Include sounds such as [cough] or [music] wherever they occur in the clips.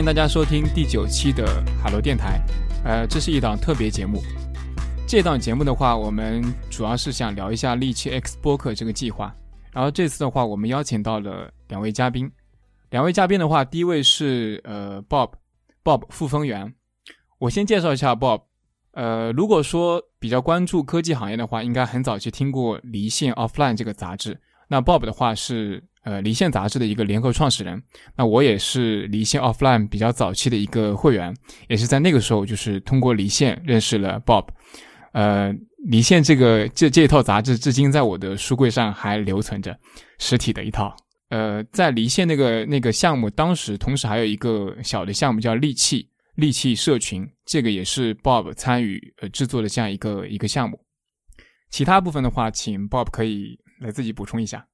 欢迎大家收听第九期的海螺电台。呃，这是一档特别节目。这档节目的话，我们主要是想聊一下利器 X 播客这个计划。然后这次的话，我们邀请到了两位嘉宾。两位嘉宾的话，第一位是呃 Bob，Bob 傅峰源。我先介绍一下 Bob。呃，如果说比较关注科技行业的话，应该很早就听过《离线 Offline》这个杂志。那 Bob 的话是呃离线杂志的一个联合创始人。那我也是离线 Offline 比较早期的一个会员，也是在那个时候就是通过离线认识了 Bob。呃，离线这个这这一套杂志至今在我的书柜上还留存着实体的一套。呃，在离线那个那个项目，当时同时还有一个小的项目叫利器。利器社群，这个也是 Bob 参与呃制作的这样一个一个项目。其他部分的话，请 Bob 可以来自己补充一下。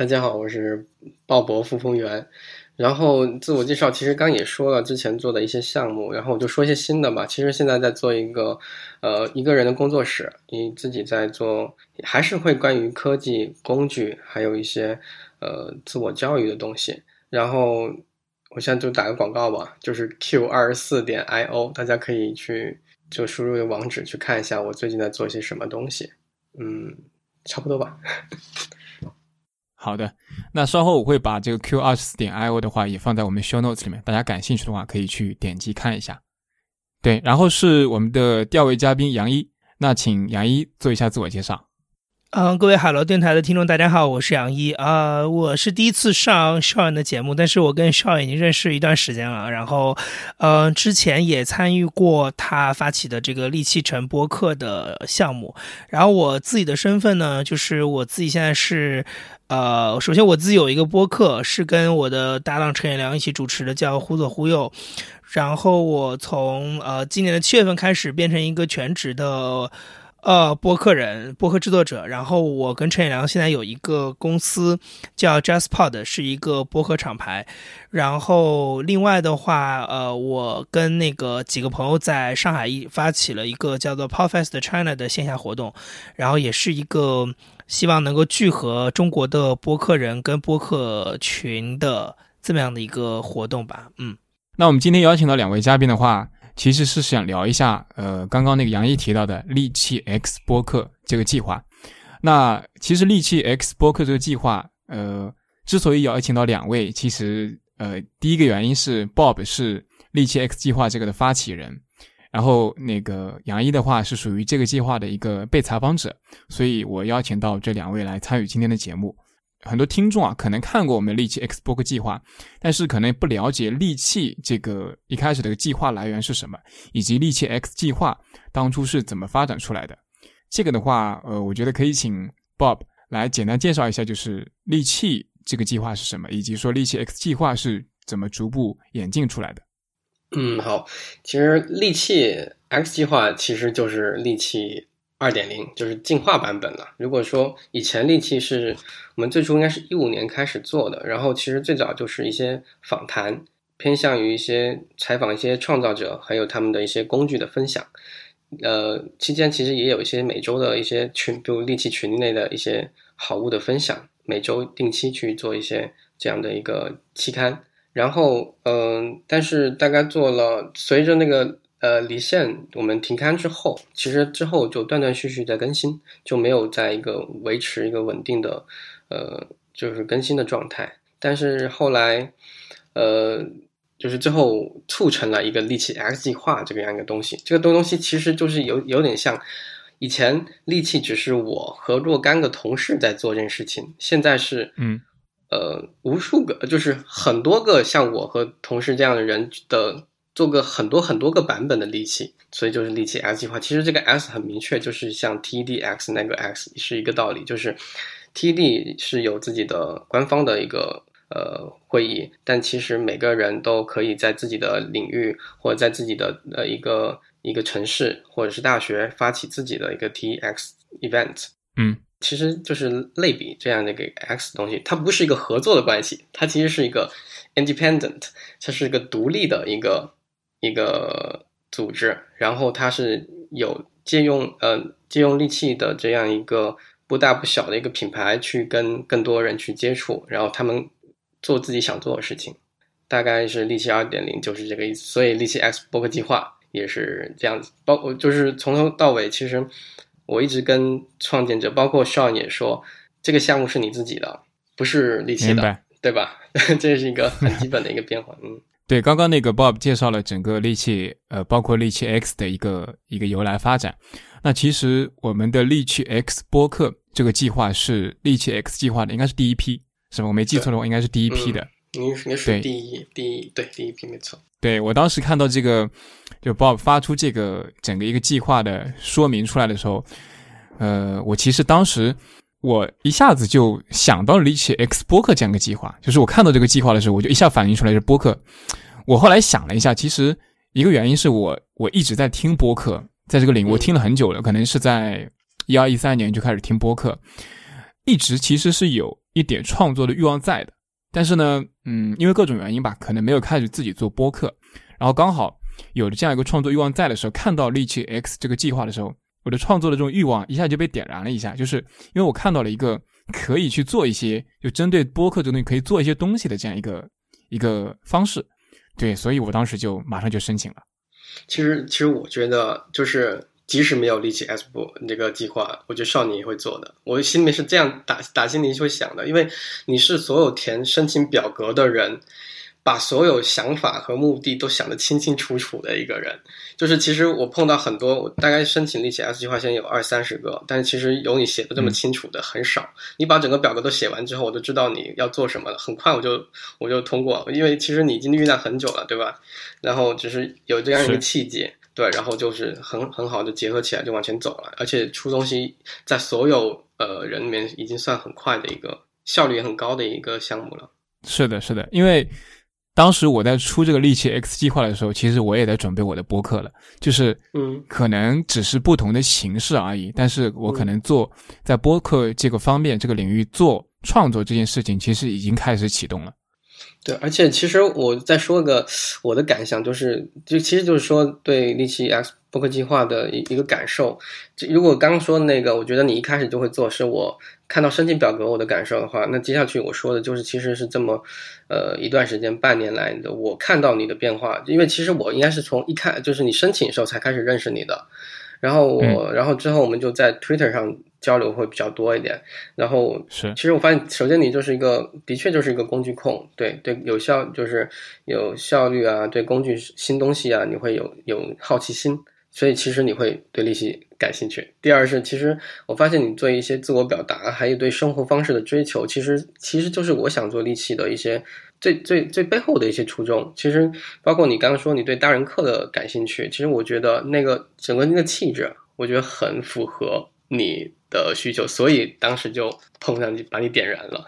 大家好，我是鲍勃傅峰源。然后自我介绍，其实刚也说了之前做的一些项目，然后我就说一些新的吧。其实现在在做一个呃一个人的工作室，你自己在做，还是会关于科技工具，还有一些呃自我教育的东西。然后。我现在就打个广告吧，就是 q 二十四点 i o，大家可以去就输入一个网址去看一下我最近在做些什么东西。嗯，差不多吧。好的，那稍后我会把这个 q 二十四点 i o 的话也放在我们 show notes 里面，大家感兴趣的话可以去点击看一下。对，然后是我们的第二位嘉宾杨一，那请杨一做一下自我介绍。嗯，各位海螺电台的听众，大家好，我是杨一啊，我是第一次上少远的节目，但是我跟少远已经认识一段时间了，然后，呃，之前也参与过他发起的这个利器城播客的项目，然后我自己的身份呢，就是我自己现在是，呃，首先我自己有一个播客，是跟我的搭档陈彦良一起主持的，叫忽左忽右，然后我从呃今年的七月份开始变成一个全职的。呃，播客人、播客制作者，然后我跟陈远良现在有一个公司叫 JustPod，是一个播客厂牌。然后另外的话，呃，我跟那个几个朋友在上海一发起了一个叫做 Podfest China 的线下活动，然后也是一个希望能够聚合中国的播客人跟播客群的这么样的一个活动吧。嗯，那我们今天邀请到两位嘉宾的话。其实是想聊一下，呃，刚刚那个杨一提到的利器 X 播客这个计划。那其实利器 X 播客这个计划，呃，之所以邀请到两位，其实呃，第一个原因是 Bob 是利器 X 计划这个的发起人，然后那个杨一的话是属于这个计划的一个被采访者，所以我邀请到这两位来参与今天的节目。很多听众啊，可能看过我们利器 X 播客计划，但是可能不了解利器这个一开始的计划来源是什么，以及利器 X 计划当初是怎么发展出来的。这个的话，呃，我觉得可以请 Bob 来简单介绍一下，就是利器这个计划是什么，以及说利器 X 计划是怎么逐步演进出来的。嗯，好，其实利器 X 计划其实就是利器。二点零就是进化版本了。如果说以前利器是我们最初应该是一五年开始做的，然后其实最早就是一些访谈，偏向于一些采访一些创造者，还有他们的一些工具的分享。呃，期间其实也有一些每周的一些群，比如利器群内的一些好物的分享，每周定期去做一些这样的一个期刊。然后，嗯，但是大概做了，随着那个。呃，离线我们停刊之后，其实之后就断断续续在更新，就没有在一个维持一个稳定的，呃，就是更新的状态。但是后来，呃，就是最后促成了一个利器 X 计划这个样一个东西。这个东东西其实就是有有点像以前利器只是我和若干个同事在做这件事情，现在是嗯，呃，无数个就是很多个像我和同事这样的人的。做个很多很多个版本的利器，所以就是利器 S 计划。其实这个 S 很明确，就是像 TEDx 那个 X 是一个道理，就是 TED 是有自己的官方的一个呃会议，但其实每个人都可以在自己的领域或者在自己的呃一个一个城市或者是大学发起自己的一个 TEx event。嗯，其实就是类比这样的一个 X 东西，它不是一个合作的关系，它其实是一个 independent，它是一个独立的一个。一个组织，然后它是有借用呃借用利器的这样一个不大不小的一个品牌去跟更多人去接触，然后他们做自己想做的事情。大概是利器二点零就是这个意思。所以利器 X 播客计划也是这样子，包括就是从头到尾，其实我一直跟创建者，包括 Sean 也说，这个项目是你自己的，不是利器的，对吧？[laughs] 这是一个很基本的一个变化。嗯，对，刚刚那个 Bob 介绍了整个利器，呃，包括利器 X 的一个一个由来发展。那其实我们的利器 X 播客这个计划是利器 X 计划的，应该是第一批，是吧？我没记错的话，应该是第一批的。应该是是第一第一对第一批没错。对我当时看到这个，就 Bob 发出这个整个一个计划的说明出来的时候，呃，我其实当时我一下子就想到了利器 X 播客这样一个计划，就是我看到这个计划的时候，我就一下反应出来是播客。我后来想了一下，其实一个原因是我我一直在听播客。在这个领域，我听了很久了，可能是在一二一三年就开始听播客，一直其实是有一点创作的欲望在的。但是呢，嗯，因为各种原因吧，可能没有开始自己做播客。然后刚好有了这样一个创作欲望在的时候，看到力气 X 这个计划的时候，我的创作的这种欲望一下就被点燃了一下，就是因为我看到了一个可以去做一些就针对播客这东西可以做一些东西的这样一个一个方式，对，所以我当时就马上就申请了。其实，其实我觉得，就是即使没有立起 S 部这个计划，我觉得少年也会做的。我心里面是这样打打心里会想的，因为你是所有填申请表格的人。把所有想法和目的都想得清清楚楚的一个人，就是其实我碰到很多，我大概申请立起 S 计划，现在有二三十个，但是其实有你写的这么清楚的很少。你把整个表格都写完之后，我就知道你要做什么了，很快我就我就通过，因为其实你已经酝酿很久了，对吧？然后只是有这样一个契机，对，然后就是很很好的结合起来就往前走了，而且出东西在所有呃人里面已经算很快的一个效率也很高的一个项目了。是的，是的，因为。当时我在出这个利器 X 计划的时候，其实我也在准备我的播客了，就是嗯，可能只是不同的形式而已。但是我可能做在播客这个方面这个领域做创作这件事情，其实已经开始启动了。对，而且其实我再说个我的感想，就是就其实就是说对利器 X 播客计划的一一个感受。就如果刚刚说的那个，我觉得你一开始就会做，是我。看到申请表格我的感受的话，那接下去我说的就是，其实是这么，呃，一段时间半年来的，我看到你的变化，因为其实我应该是从一开就是你申请的时候才开始认识你的，然后我，然后之后我们就在 Twitter 上交流会比较多一点，然后是，其实我发现，首先你就是一个，的确就是一个工具控，对对，有效就是有效率啊，对工具新东西啊，你会有有好奇心。所以其实你会对利息感兴趣。第二是，其实我发现你做一些自我表达，还有对生活方式的追求，其实其实就是我想做利息的一些最最最背后的一些初衷。其实包括你刚刚说你对大人课的感兴趣，其实我觉得那个整个那个气质，我觉得很符合你的需求，所以当时就碰上去把你点燃了。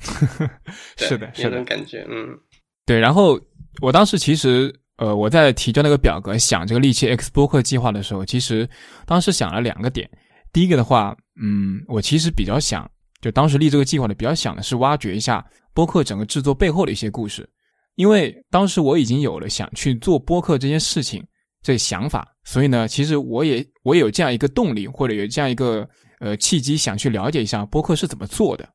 [laughs] 是的，是的，感觉，嗯，对。然后我当时其实。呃，我在提交那个表格想这个利器 X 播客计划的时候，其实当时想了两个点。第一个的话，嗯，我其实比较想，就当时立这个计划的比较想的是挖掘一下播客整个制作背后的一些故事，因为当时我已经有了想去做播客这件事情这想法，所以呢，其实我也我有这样一个动力，或者有这样一个呃契机，想去了解一下播客是怎么做的。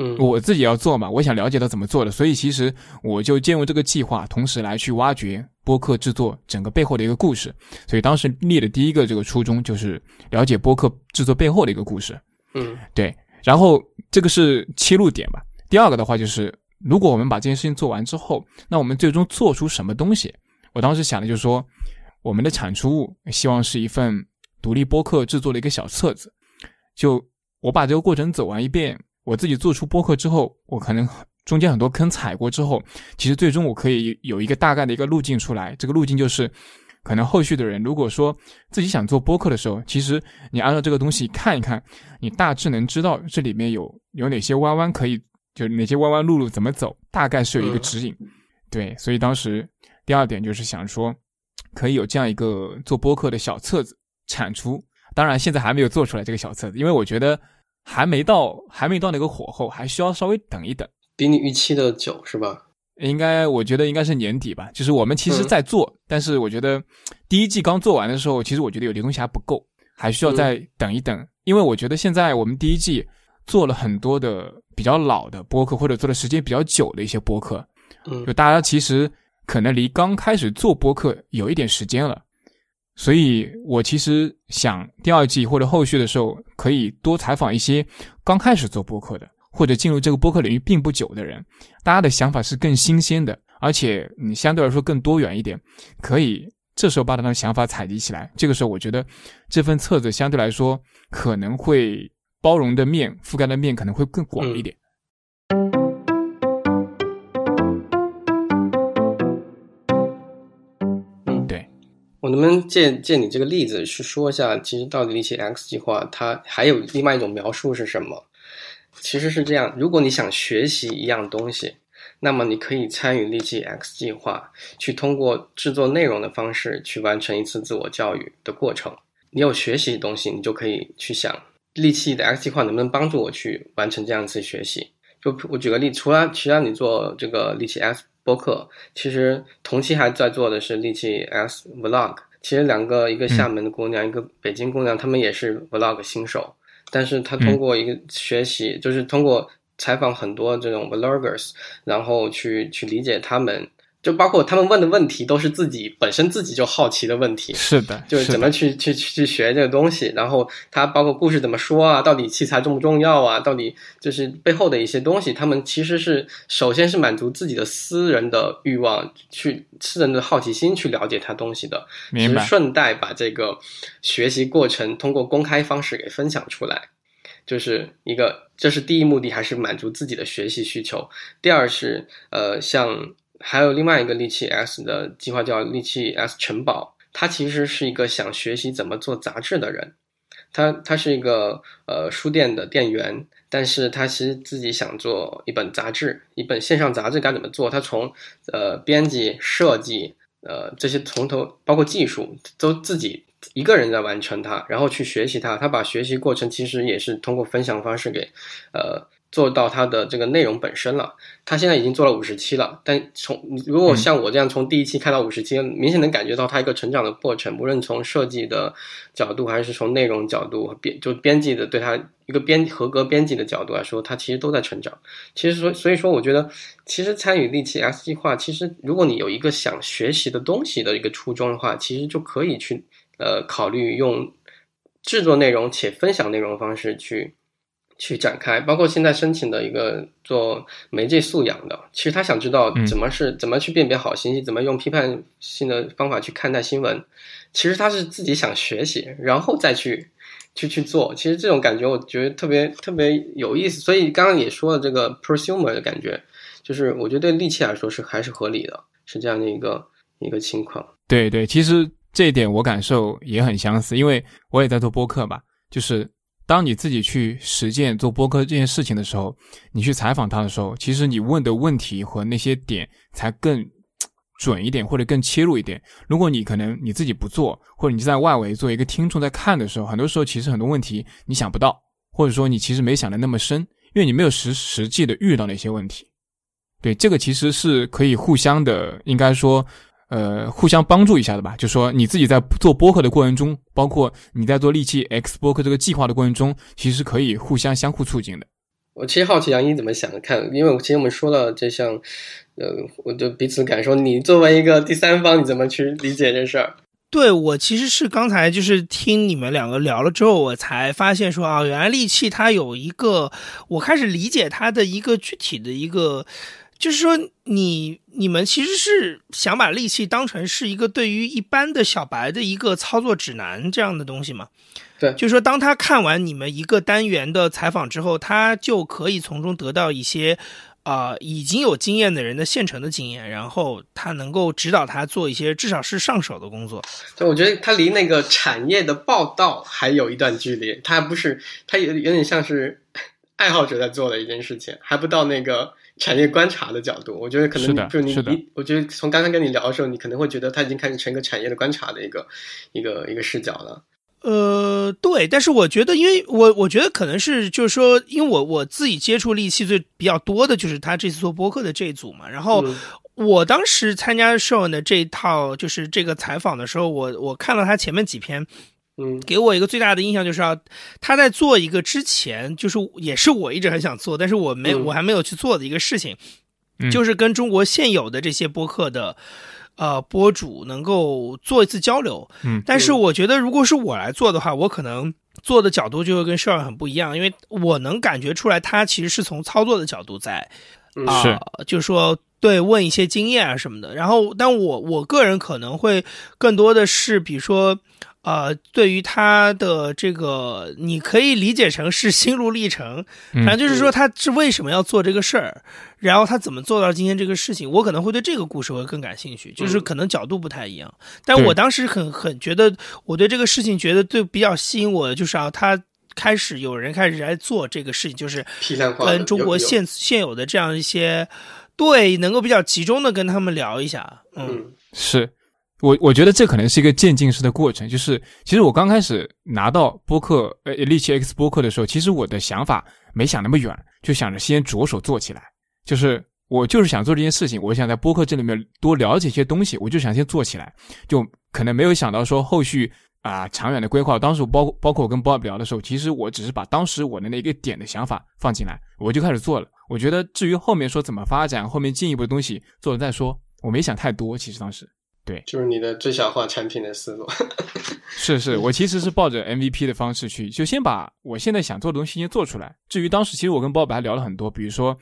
嗯，我自己要做嘛，我想了解他怎么做的，所以其实我就借用这个计划，同时来去挖掘播客制作整个背后的一个故事。所以当时立的第一个这个初衷就是了解播客制作背后的一个故事。嗯，对。然后这个是切入点吧。第二个的话就是，如果我们把这件事情做完之后，那我们最终做出什么东西？我当时想的就是说，我们的产出物希望是一份独立播客制作的一个小册子。就我把这个过程走完一遍。我自己做出播客之后，我可能中间很多坑踩过之后，其实最终我可以有一个大概的一个路径出来。这个路径就是，可能后续的人如果说自己想做播客的时候，其实你按照这个东西看一看，你大致能知道这里面有有哪些弯弯可以，就是哪些弯弯路路怎么走，大概是有一个指引。对，所以当时第二点就是想说，可以有这样一个做播客的小册子产出。当然现在还没有做出来这个小册子，因为我觉得。还没到，还没到那个火候，还需要稍微等一等。比你预期的久是吧？应该，我觉得应该是年底吧。就是我们其实在做，但是我觉得第一季刚做完的时候，其实我觉得有些东西还不够，还需要再等一等。因为我觉得现在我们第一季做了很多的比较老的播客，或者做的时间比较久的一些播客，嗯就大家其实可能离刚开始做播客有一点时间了，所以我其实想第二季或者后续的时候，可以多采访一些刚开始做播客的，或者进入这个播客领域并不久的人，大家的想法是更新鲜的，而且你相对来说更多元一点，可以这时候把他的想法采集起来。这个时候，我觉得这份册子相对来说可能会包容的面、覆盖的面可能会更广一点。能不能借借你这个例子去说一下，其实到底力气 X 计划它还有另外一种描述是什么？其实是这样，如果你想学习一样东西，那么你可以参与力气 X 计划，去通过制作内容的方式去完成一次自我教育的过程。你有学习的东西，你就可以去想，力气的 X 计划能不能帮助我去完成这样一次学习？就我举个例，除了其他你做这个力气 X 播客，其实同期还在做的是利器 S Vlog。其实两个，一个厦门的姑娘，一个北京姑娘，她们也是 Vlog 新手，但是她通过一个学习，就是通过采访很多这种 Vloggers，然后去去理解他们。就包括他们问的问题，都是自己本身自己就好奇的问题。是的，就是怎么去去去学这个东西，然后它包括故事怎么说啊，到底器材重不重要啊，到底就是背后的一些东西，他们其实是首先是满足自己的私人的欲望，去私人的好奇心去了解它东西的，明白。顺带把这个学习过程通过公开方式给分享出来，就是一个这是第一目的，还是满足自己的学习需求。第二是呃像。还有另外一个利器 S 的计划叫利器 S 城堡，他其实是一个想学习怎么做杂志的人，他他是一个呃书店的店员，但是他其实自己想做一本杂志，一本线上杂志该怎么做？他从呃编辑、设计，呃这些从头包括技术都自己一个人在完成它，然后去学习它。他把学习过程其实也是通过分享方式给呃。做到它的这个内容本身了，他现在已经做了五十期了。但从如果像我这样从第一期看到五十期，明显能感觉到它一个成长的过程。无论从设计的角度，还是从内容角度编就编辑的对它一个编合格编辑的角度来说，它其实都在成长。其实说，所以说，我觉得其实参与力气 S 计划，其实如果你有一个想学习的东西的一个初衷的话，其实就可以去呃考虑用制作内容且分享内容方式去。去展开，包括现在申请的一个做媒介素养的，其实他想知道怎么是怎么去辨别好信息，怎么用批判性的方法去看待新闻。其实他是自己想学习，然后再去去去做。其实这种感觉，我觉得特别特别有意思。所以刚刚也说了，这个 prosumer 的感觉，就是我觉得对利器来说是还是合理的，是这样的一个一个情况。对对，其实这一点我感受也很相似，因为我也在做播客吧，就是。当你自己去实践做播客这件事情的时候，你去采访他的时候，其实你问的问题和那些点才更准一点，或者更切入一点。如果你可能你自己不做，或者你在外围做一个听众在看的时候，很多时候其实很多问题你想不到，或者说你其实没想的那么深，因为你没有实实际的遇到那些问题。对，这个其实是可以互相的，应该说。呃，互相帮助一下的吧。就说你自己在做播客的过程中，包括你在做利器 X 播客这个计划的过程中，其实可以互相相互促进的。我其实好奇杨一怎么想的看，因为我其实我们说了这项，呃，我就彼此感受。你作为一个第三方，你怎么去理解这事儿？对我其实是刚才就是听你们两个聊了之后，我才发现说啊，原来利器它有一个，我开始理解它的一个具体的一个。就是说，你你们其实是想把利器当成是一个对于一般的小白的一个操作指南这样的东西吗？对，就是说，当他看完你们一个单元的采访之后，他就可以从中得到一些啊已经有经验的人的现成的经验，然后他能够指导他做一些至少是上手的工作。对，我觉得他离那个产业的报道还有一段距离，他不是他有有点像是爱好者在做的一件事情，还不到那个。产业观察的角度，我觉得可能就你你，我觉得从刚刚跟你聊的时候，你可能会觉得他已经开始成一个产业的观察的一个一个一个视角了。呃，对，但是我觉得，因为我我觉得可能是就是说，因为我我自己接触利器最比较多的就是他这次做播客的这一组嘛，然后我当时参加 show 的这一套就是这个采访的时候，我我看了他前面几篇。嗯，给我一个最大的印象就是要他在做一个之前，就是也是我一直很想做，但是我没我还没有去做的一个事情，嗯就是跟中国现有的这些播客的呃博主能够做一次交流。嗯但是我觉得如果是我来做的话，我可能做的角度就会跟 s h a r 很不一样，因为我能感觉出来他其实是从操作的角度在嗯啊、是就是说对问一些经验啊什么的。然后，但我我个人可能会更多的是，比如说。呃，对于他的这个，你可以理解成是心路历程，嗯反正就是说他是为什么要做这个事儿，然后他怎么做到今天这个事情，我可能会对这个故事会更感兴趣，就是可能角度不太一样。但我当时很很觉得，我对这个事情觉得最比较吸引我的就是啊，他开始有人开始来做这个事情，就是批量化的跟中国现现有的这样一些，对，能够比较集中的跟他们聊一下，嗯。嗯。是我我觉得这可能是一个渐进式的过程，就是其实我刚开始拿到播客呃利奇 X 播客的时候，其实我的想法没想那么远，就想着先着手做起来，就是我就是想做这件事情，我想在播客这里面多了解一些东西，我就想先做起来，就可能没有想到说后续啊、长远的规划。当时包包括我跟 Bob 聊的时候，其实我只是把当时我的那个点的想法放进来，我就开始做了。我觉得至于后面说怎么发展，后面进一步的东西做了再说，我没想太多。其实当时。就是你的最小化产品的思路。[laughs] 是是，我其实是抱着 MVP 的方式去，就先把我现在想做的东西先做出来。至于当时，其实我跟鲍勃还聊了很多，比如说，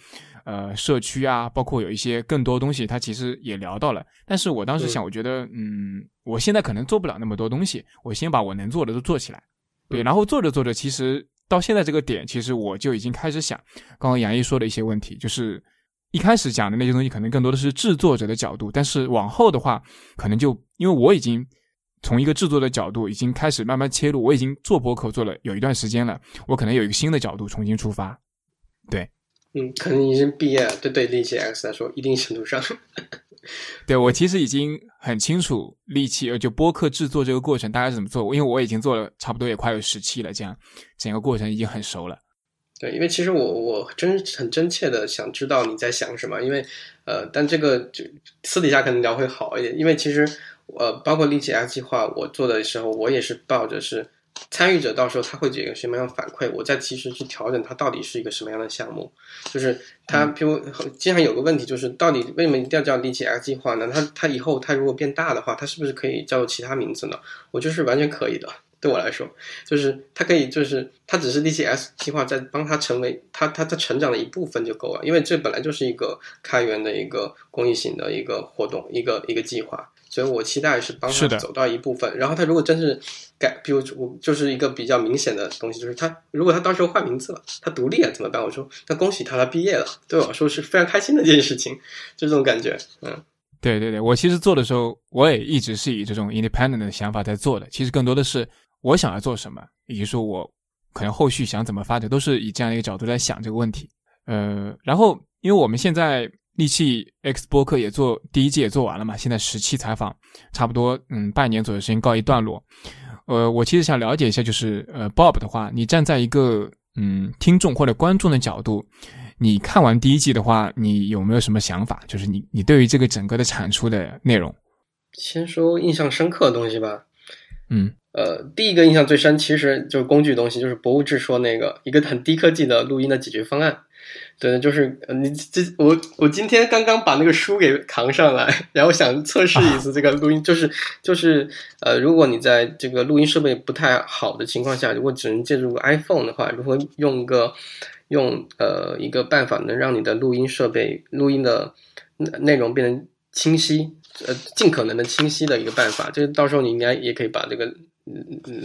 呃，社区啊，包括有一些更多东西，他其实也聊到了。但是我当时想，我觉得，嗯，我现在可能做不了那么多东西，我先把我能做的都做起来。对，然后做着做着，其实到现在这个点，其实我就已经开始想，刚刚杨毅说的一些问题，就是一开始讲的那些东西，可能更多的是制作者的角度，但是往后的话，可能就因为我已经从一个制作的角度已经开始慢慢切入，我已经做播客做了有一段时间了，我可能有一个新的角度重新出发。对，嗯，可能已经毕业了，对对力气 X 来说，一定程度上，[laughs] 对我其实已经很清楚力气呃就播客制作这个过程大概是怎么做，因为我已经做了差不多也快有十期了，这样整个过程已经很熟了。对，因为其实我我真很真切的想知道你在想什么，因为呃，但这个就私底下可能聊会好一点，因为其实呃，包括力气 X 计划我做的时候，我也是抱着是参与者到时候他会给一个什么样的反馈，我再其实去调整它到底是一个什么样的项目，就是它比如经常有个问题就是到底为什么一定要叫力气 X 计划呢？它它以后它如果变大的话，它是不是可以叫其他名字呢？我就是完全可以的。对我来说，就是他可以，就是他只是 DCS 计划在帮他成为他他他成长的一部分就够了，因为这本来就是一个开源的一个公益性的一个活动，一个一个计划，所以我期待是帮他走到一部分。然后他如果真是改，比如我就是一个比较明显的东西，就是他如果他到时候换名字了，他独立了怎么办？我说那恭喜他，他毕业了，对我来说是非常开心的一件事情，就这种感觉，嗯。对对对，我其实做的时候，我也一直是以这种 independent 的想法在做的。其实更多的是我想要做什么，以及说我可能后续想怎么发展，都是以这样的一个角度来想这个问题。呃，然后因为我们现在利器 X 播客也做第一季也做完了嘛，现在十期采访，差不多嗯半年左右时间告一段落。呃，我其实想了解一下，就是呃 Bob 的话，你站在一个嗯听众或者观众的角度。你看完第一季的话，你有没有什么想法？就是你你对于这个整个的产出的内容，先说印象深刻的东西吧。嗯，呃，第一个印象最深，其实就是工具东西，就是博物志说那个一个很低科技的录音的解决方案。对，就是呃你这我我今天刚刚把那个书给扛上来，然后想测试一次这个录音，就是就是呃，如果你在这个录音设备不太好的情况下，如果只能借助 iPhone 的话，如何用个用呃一个办法能让你的录音设备录音的内容变得清晰，呃，尽可能的清晰的一个办法。就是到时候你应该也可以把这个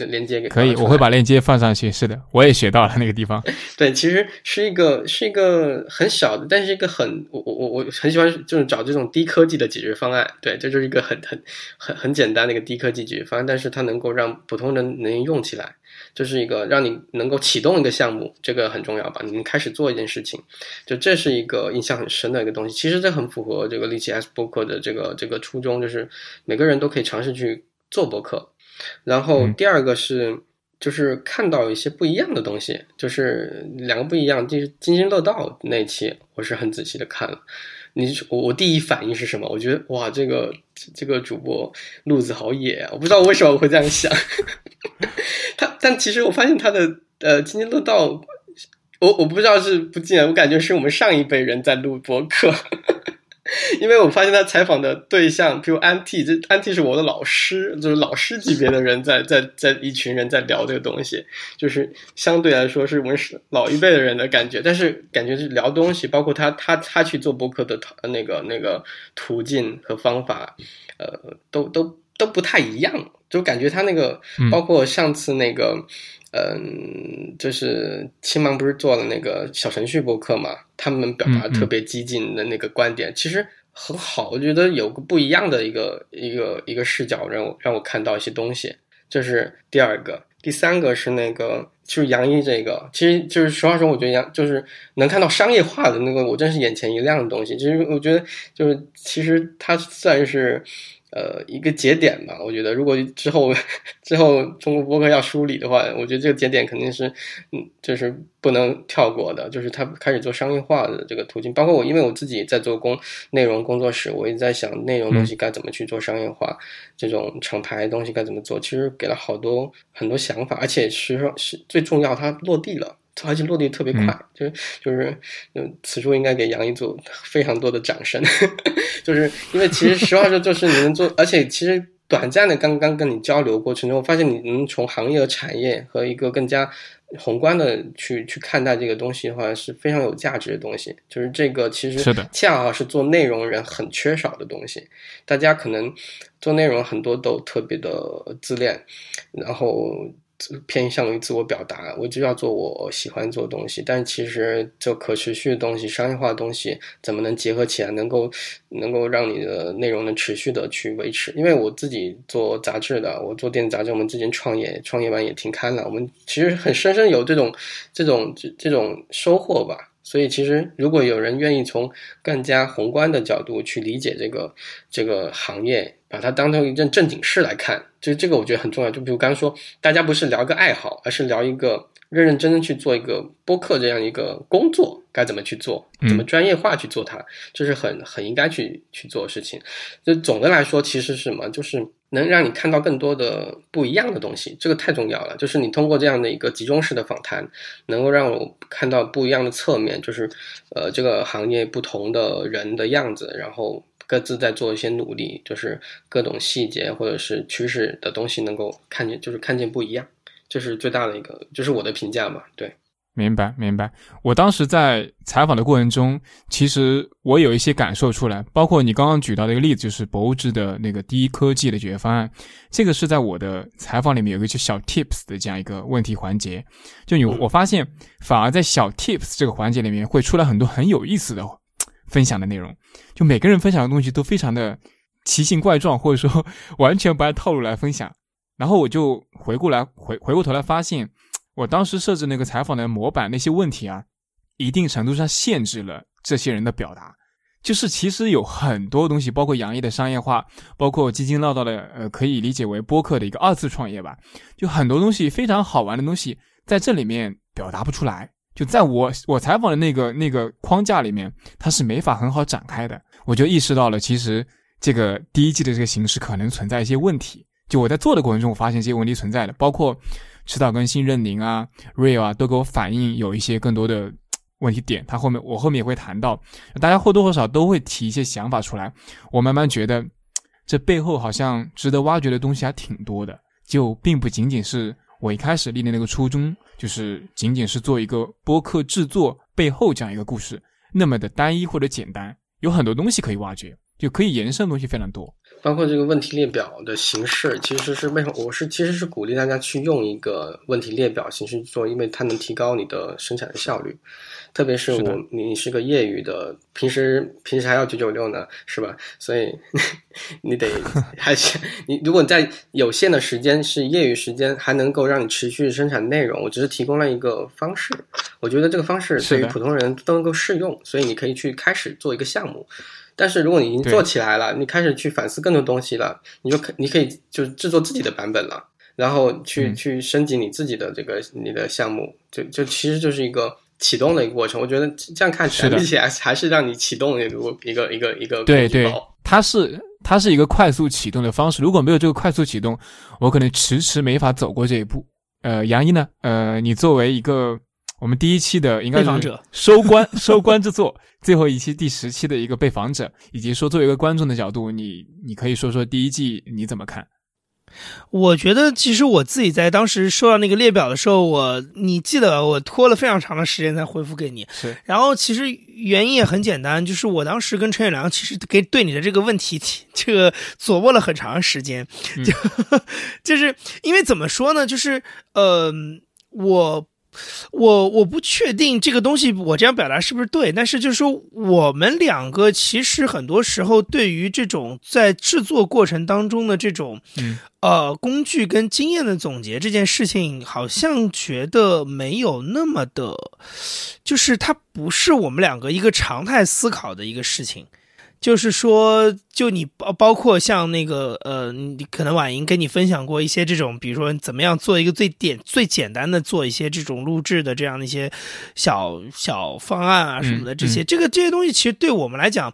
连接给可以，我会把链接放上去。是的，我也学到了那个地方。[laughs] 对，其实是一个是一个很小的，但是一个很我我我我很喜欢就是找这种低科技的解决方案。对，这就是一个很很很很简单的一个低科技解决方案，但是它能够让普通人能用起来，就是一个让你能够启动一个项目，这个很重要吧？你能开始做一件事情，就这是一个印象很深的一个东西。其实这很符合这个利奇 S 博客的这个这个初衷，就是每个人都可以尝试去做博客。然后嗯第二个是。就是看到一些不一样的东西，就是两个不一样。就是津津乐道那期，我是很仔细的看了。你我我第一反应是什么？我觉得哇，这个这个主播路子好野啊！我不知道为什么我会这样想。[laughs] 他但其实我发现他的呃津津乐道，我我不知道是不尽然，我感觉是我们上一辈人在录播客。因为我发现他采访的对象，比如安 T，这安 T 是我的老师，就是老师级别的人在在在一群人在聊这个东西，就是相对来说是我们是老一辈的人的感觉，但是感觉是聊东西，包括他他他去做博客的那个那个途径和方法，呃，都都都不太一样，就感觉他那个，包括上次那个。嗯，就是青芒不是做了那个小程序播客嘛？他们表达特别激进的那个观点，其实很好。我觉得有个不一样的一个一个一个视角，让我让我看到一些东西。这是第二个，第三个是那个就是杨一这个，其实就是实话说，我觉得杨就是能看到商业化的那个，我真是眼前一亮的东西。其实我觉得就是其实它算是。呃，一个节点吧，我觉得如果之后 [laughs] 之后中国播客要梳理的话，我觉得这个节点肯定是，嗯，就是不能跳过的，就是他开始做商业化的这个途径。包括我，因为我自己在做工内容工作室，我一直在想内容东西该怎么去做商业化，这种厂牌东西该怎么做，其实给了好多很多想法，而且实说是最重要，它落地了。而且落地特别快，就是就是，嗯，此处应该给杨一组非常多的掌声，[laughs] 就是因为其实实话说，就是你能做，而且其实短暂的刚刚跟你交流过程中，我发现你能从行业和产业和一个更加宏观的去去看待这个东西的话，是非常有价值的东西。就是这个其实恰好是做内容人很缺少的东西。大家可能做内容很多都特别的自恋，然后。偏向于自我表达，我就要做我喜欢做的东西。但其实，就可持续的东西、商业化的东西，怎么能结合起来，能够能够让你的内容能持续的去维持？因为我自己做杂志的，我做电子杂志，我们之前创业，创业完也停刊了。我们其实很深深有这种这种这种收获吧。所以，其实如果有人愿意从更加宏观的角度去理解这个这个行业，把它当成一件正经事来看，就这个我觉得很重要。就比如刚刚说，大家不是聊个爱好，而是聊一个认认真真去做一个播客这样一个工作，该怎么去做，怎么专业化去做它，这是很很应该去去做的事情。就总的来说，其实是什么，就是。能让你看到更多的不一样的东西，这个太重要了。就是你通过这样的一个集中式的访谈，能够让我看到不一样的侧面，就是呃这个行业不同的人的样子，然后各自在做一些努力，就是各种细节或者是趋势的东西能够看见，就是看见不一样，这是最大的一个，就是我的评价嘛，对。明白，明白。我当时在采访的过程中，其实我有一些感受出来，包括你刚刚举到的一个例子，就是博物志的那个低科技的解决方案。这个是在我的采访里面有一个就小 tips 的这样一个问题环节。就你，我发现反而在小 tips 这个环节里面会出来很多很有意思的分享的内容。就每个人分享的东西都非常的奇形怪状，或者说 [laughs] 完全不按套路来分享。然后我就回过来回回过头来发现。我当时设置那个采访的模板，那些问题啊，一定程度上限制了这些人的表达。就是其实有很多东西，包括杨毅的商业化，包括津津乐道的，呃，可以理解为播客的一个二次创业吧。就很多东西非常好玩的东西，在这里面表达不出来。就在我我采访的那个那个框架里面，它是没法很好展开的。我就意识到了，其实这个第一季的这个形式可能存在一些问题。就我在做的过程中，我发现这些问题存在的，包括。迟早更新任宁啊，Real 啊，都给我反映有一些更多的问题点。他后面我后面也会谈到，大家或多或少都会提一些想法出来。我慢慢觉得，这背后好像值得挖掘的东西还挺多的，就并不仅仅是我一开始立的那个初衷，就是仅仅是做一个播客制作背后讲一个故事那么的单一或者简单，有很多东西可以挖掘，就可以延伸的东西非常多。包括这个问题列表的形式，其实是为什么？我是其实是鼓励大家去用一个问题列表形式做，因为它能提高你的生产的效率。特别是我，你是个业余的，平时平时还要九九六呢，是吧？所以 [laughs] 你得 [laughs] 还是你，如果在有限的时间是业余时间，还能够让你持续生产内容，我只是提供了一个方式。我觉得这个方式对于普通人都能够适用，所以你可以去开始做一个项目。但是如果你已经做起来了，你开始去反思更多东西了，你就可你可以就制作自己的版本了，然后去去升级你自己的这个你的项目，就就其实就是一个启动的一个过程。我觉得这样看起来比起来还是让你启动的一个一个一个一个对对，它是它是一个快速启动的方式。如果没有这个快速启动，我可能迟迟没法走过这一步。呃，杨一呢？呃，你作为一个我们第一期的应该是被访者收官 [laughs] 收官之作，最后一期第十期的一个被访者，以及说作为一个观众的角度，你你可以说说第一季你怎么看？我觉得其实我自己在当时收到那个列表的时候，我你记得我拖了非常长的时间才回复给你。是，然后其实原因也很简单，就是我当时跟陈远良其实给对你的这个问题提 [laughs] 这个琢磨了很长时间，嗯就 [laughs] 就是因为怎么说呢，就是呃我。我我不确定这个东西我这样表达是不是对，但是就是说我们两个其实很多时候对于这种在制作过程当中的这种嗯呃工具跟经验的总结这件事情，好像觉得没有那么的，就是它不是我们两个一个常态思考的一个事情。就是说，就你包包括像那个呃，你可能婉莹跟你分享过一些这种，比如说怎么样做一个最简最简单的做一些这种录制的这样的一些小小方案啊什么的，嗯这些、这个这些东西其实对我们来讲，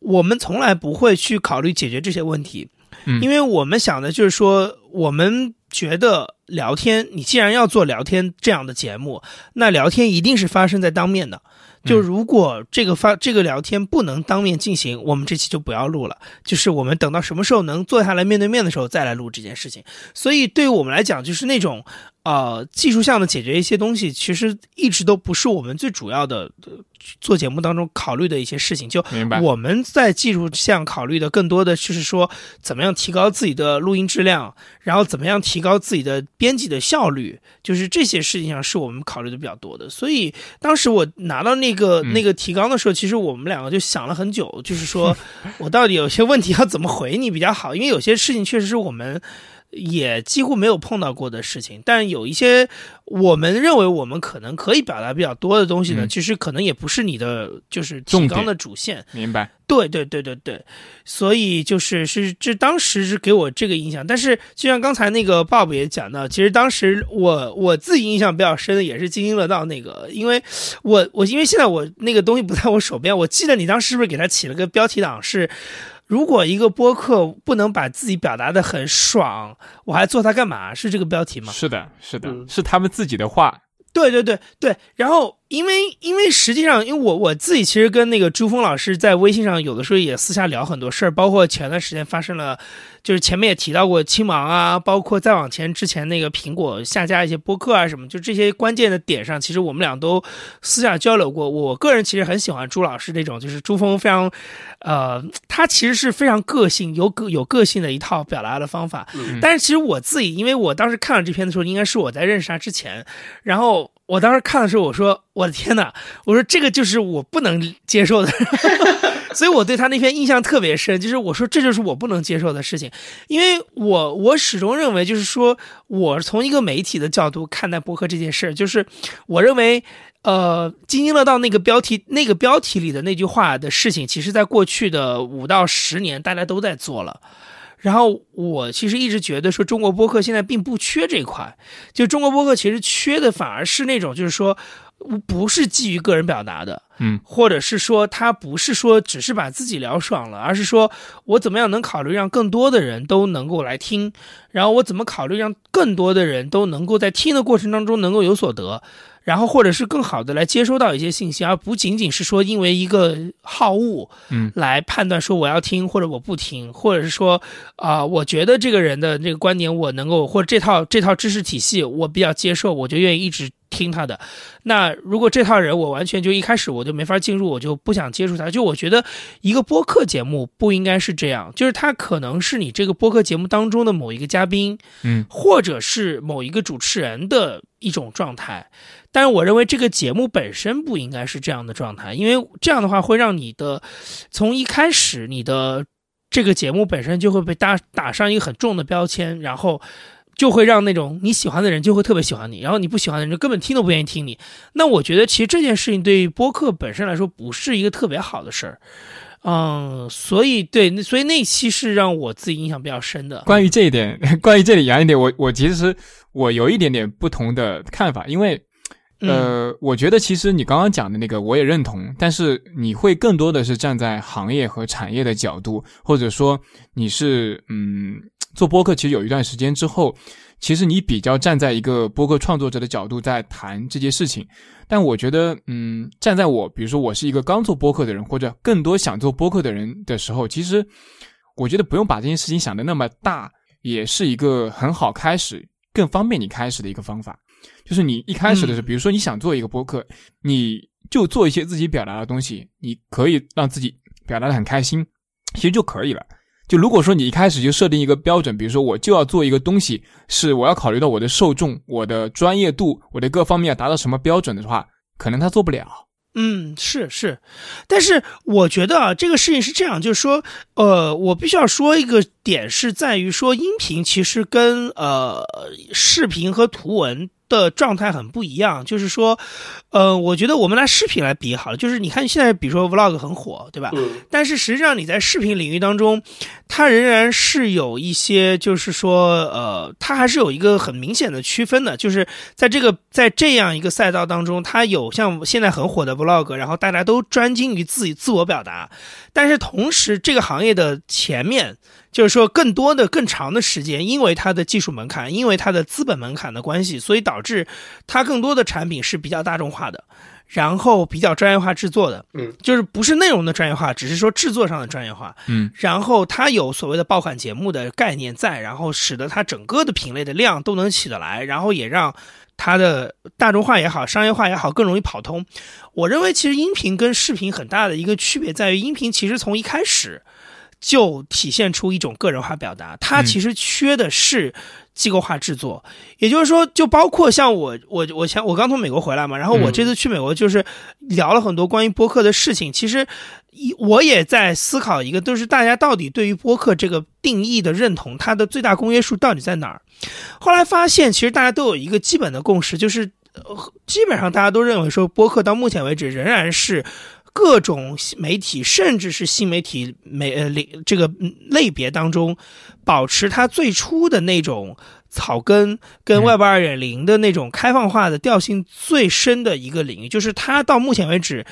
我们从来不会去考虑解决这些问题，嗯。因为我们想的就是说，我们觉得聊天，你既然要做聊天这样的节目，那聊天一定是发生在当面的。就如果这个发这个聊天不能当面进行，我们这期就不要录了。就是我们等到什么时候能坐下来面对面的时候再来录这件事情。所以对于我们来讲，就是那种呃技术上的解决一些东西，其实一直都不是我们最主要的、呃做节目当中考虑的一些事情。就明白我们在技术上考虑的更多的就是说，怎么样提高自己的录音质量，然后怎么样提高自己的编辑的效率，就是这些事情上是我们考虑的比较多的。所以当时我拿到那个、嗯那个提纲的时候，其实我们两个就想了很久，就是说我到底有些问题要怎么回你比较好，因为有些事情确实是我们。也几乎没有碰到过的事情，但有一些我们认为我们可能可以表达比较多的东西呢，嗯其实可能也不是你的就是提纲的主线。明白？对对对对对，所以就是是这当时是给我这个印象，但是就像刚才那个 Bob 也讲到，其实当时我我自己印象比较深的也是津津乐道那个，因为我我因为现在我那个东西不在我手边，我记得你当时是不是给他起了个标题党是？如果一个播客不能把自己表达的很爽，我还做它干嘛？是这个标题吗？是的，是的，嗯是他们自己的话。对对对对，然后因为因为实际上，因为我我自己其实跟那个朱峰老师在微信上有的时候也私下聊很多事儿，包括前段时间发生了，就是前面也提到过青芒啊，包括再往前之前那个苹果下架一些播客啊什么，就这些关键的点上，其实我们俩都私下交流过。我个人其实很喜欢朱老师这种，就是朱峰非常，呃，他其实是非常个性、有个有个性的一套表达的方法。嗯但是其实我自己，因为我当时看了这篇的时候，应该是我在认识他之前，然后我当时看的时候，我说我的天呐，我说这个就是我不能接受的，[laughs] 所以我对他那篇印象特别深，就是我说这就是我不能接受的事情，因为我我始终认为就是说我从一个媒体的角度看待博客这件事儿，就是我认为。呃，津津乐道那个标题，那个标题里的那句话的事情，其实在过去的五到十年，大家都在做了。然后我其实一直觉得说，中国播客现在并不缺这块，就中国播客其实缺的反而是那种，就是说不是基于个人表达的，嗯，或者是说他不是说只是把自己聊爽了，而是说我怎么样能考虑让更多的人都能够来听，然后我怎么考虑让更多的人都能够在听的过程当中能够有所得。然后，或者是更好的来接收到一些信息，而不仅仅是说因为一个好恶，嗯，来判断说我要听或者我不听，或者是说啊、我觉得这个人的这个观点我能够，或者这套这套知识体系我比较接受，我就愿意一直听他的。那如果这套人我完全就一开始我就没法进入，我就不想接触他。就我觉得一个播客节目不应该是这样，就是他可能是你这个播客节目当中的某一个嘉宾，嗯，或者是某一个主持人的一种状态。但是我认为这个节目本身不应该是这样的状态，因为这样的话会让你的从一开始你的这个节目本身就会被打打上一个很重的标签，然后就会让那种你喜欢的人就会特别喜欢你，然后你不喜欢的人就根本听都不愿意听你。那我觉得其实这件事情对于播客本身来说不是一个特别好的事儿。嗯，所以对，所以那期是让我自己印象比较深的。关于这一点，[laughs] 关于这里杨一点，我我其实我有一点点不同的看法，因为呃，我觉得其实你刚刚讲的那个我也认同，但是你会更多的是站在行业和产业的角度，或者说你是嗯做播客，其实有一段时间之后，其实你比较站在一个播客创作者的角度在谈这件事情。但我觉得，嗯，站在我比如说我是一个刚做播客的人，或者更多想做播客的人的时候，其实我觉得不用把这件事情想的那么大，也是一个很好开始、更方便你开始的一个方法。就是你一开始的时候，比如说你想做一个播客，你就做一些自己表达的东西，你可以让自己表达的很开心，其实就可以了。就如果说你一开始就设定一个标准，比如说我就要做一个东西，是我要考虑到我的受众、我的专业度、我的各方面要达到什么标准的话，可能他做不了。嗯，是是，但是我觉得啊，这个事情是这样，就是说，呃，我必须要说一个点，是在于说，音频其实跟呃视频和图文。的状态很不一样，就是说，呃，我觉得我们拿视频来比好了，就是你看现在，比如说 vlog 很火，对吧？嗯。但是实际上你在视频领域当中，它仍然是有一些，就是说，呃，它还是有一个很明显的区分的，就是在这个在这样一个赛道当中，它有像现在很火的 vlog，然后大家都专精于自己自我表达，但是同时这个行业的前面。就是说，更多的、更长的时间，因为它的技术门槛，因为它的资本门槛的关系，所以导致它更多的产品是比较大众化的，然后比较专业化制作的。嗯，就是不是内容的专业化，只是说制作上的专业化。嗯，然后它有所谓的爆款节目的概念在，然后使得它整个的品类的量都能起得来，然后也让它的大众化也好、商业化也好更容易跑通。我认为，其实音频跟视频很大的一个区别在于，音频其实从一开始。就体现出一种个人化表达，它其实缺的是机构化制作。也就是说，就包括像我，我，我前我刚从美国回来嘛，然后我这次去美国就是聊了很多关于播客的事情。其实，一我也在思考一个，就是大家到底对于播客这个定义的认同，它的最大公约数到底在哪儿？后来发现，其实大家都有一个基本的共识，就是基本上大家都认为说，播客到目前为止仍然是。各种媒体，甚至是新媒体媒呃类这个类别当中，保持它最初的那种草根跟 Web 二点零的那种开放化的调性最深的一个领域，就是它到目前为止，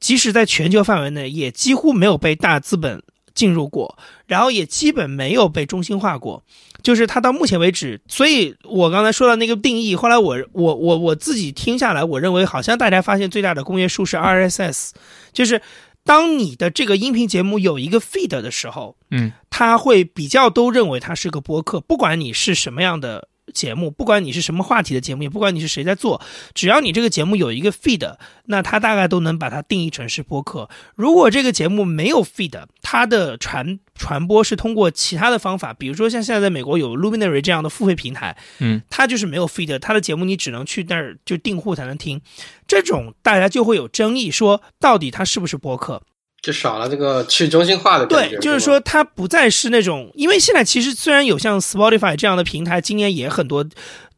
即使在全球范围内，也几乎没有被大资本进入过，然后也基本没有被中心化过。就是它到目前为止，所以我刚才说到那个定义，后来我我我我自己听下来，我认为好像大家发现最大的公约数是 RSS，就是当你的这个音频节目有一个 feed 的时候，嗯，他会比较都认为它是个播客，不管你是什么样的。节目不管你是什么话题的节目，也不管你是谁在做，只要你这个节目有一个 feed，那它大概都能把它定义成是播客。如果这个节目没有 feed，它的传传播是通过其他的方法，比如说像现在在美国有 Luminary 这样的付费平台，嗯，它就是没有 feed，它的节目你只能去那儿就订户才能听，这种大家就会有争议，说到底它是不是播客？就少了这个去中心化的感觉。对，就是说它不再是那种，因为现在其实虽然有像 Spotify 这样的平台，今年也很多，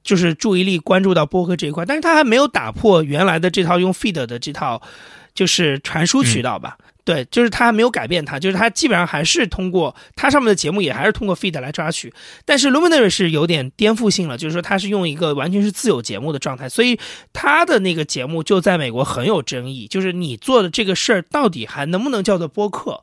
就是注意力关注到播客这一块，但是它还没有打破原来的这套用 feed 的这套，就是传输渠道吧。对，就是它没有改变，它就是它基本上还是通过它上面的节目，也还是通过 feed 来抓取。但是 Luminary 是有点颠覆性了，就是说它是用一个完全是自有节目的状态，所以它的那个节目就在美国很有争议，就是你做的这个事儿到底还能不能叫做播客？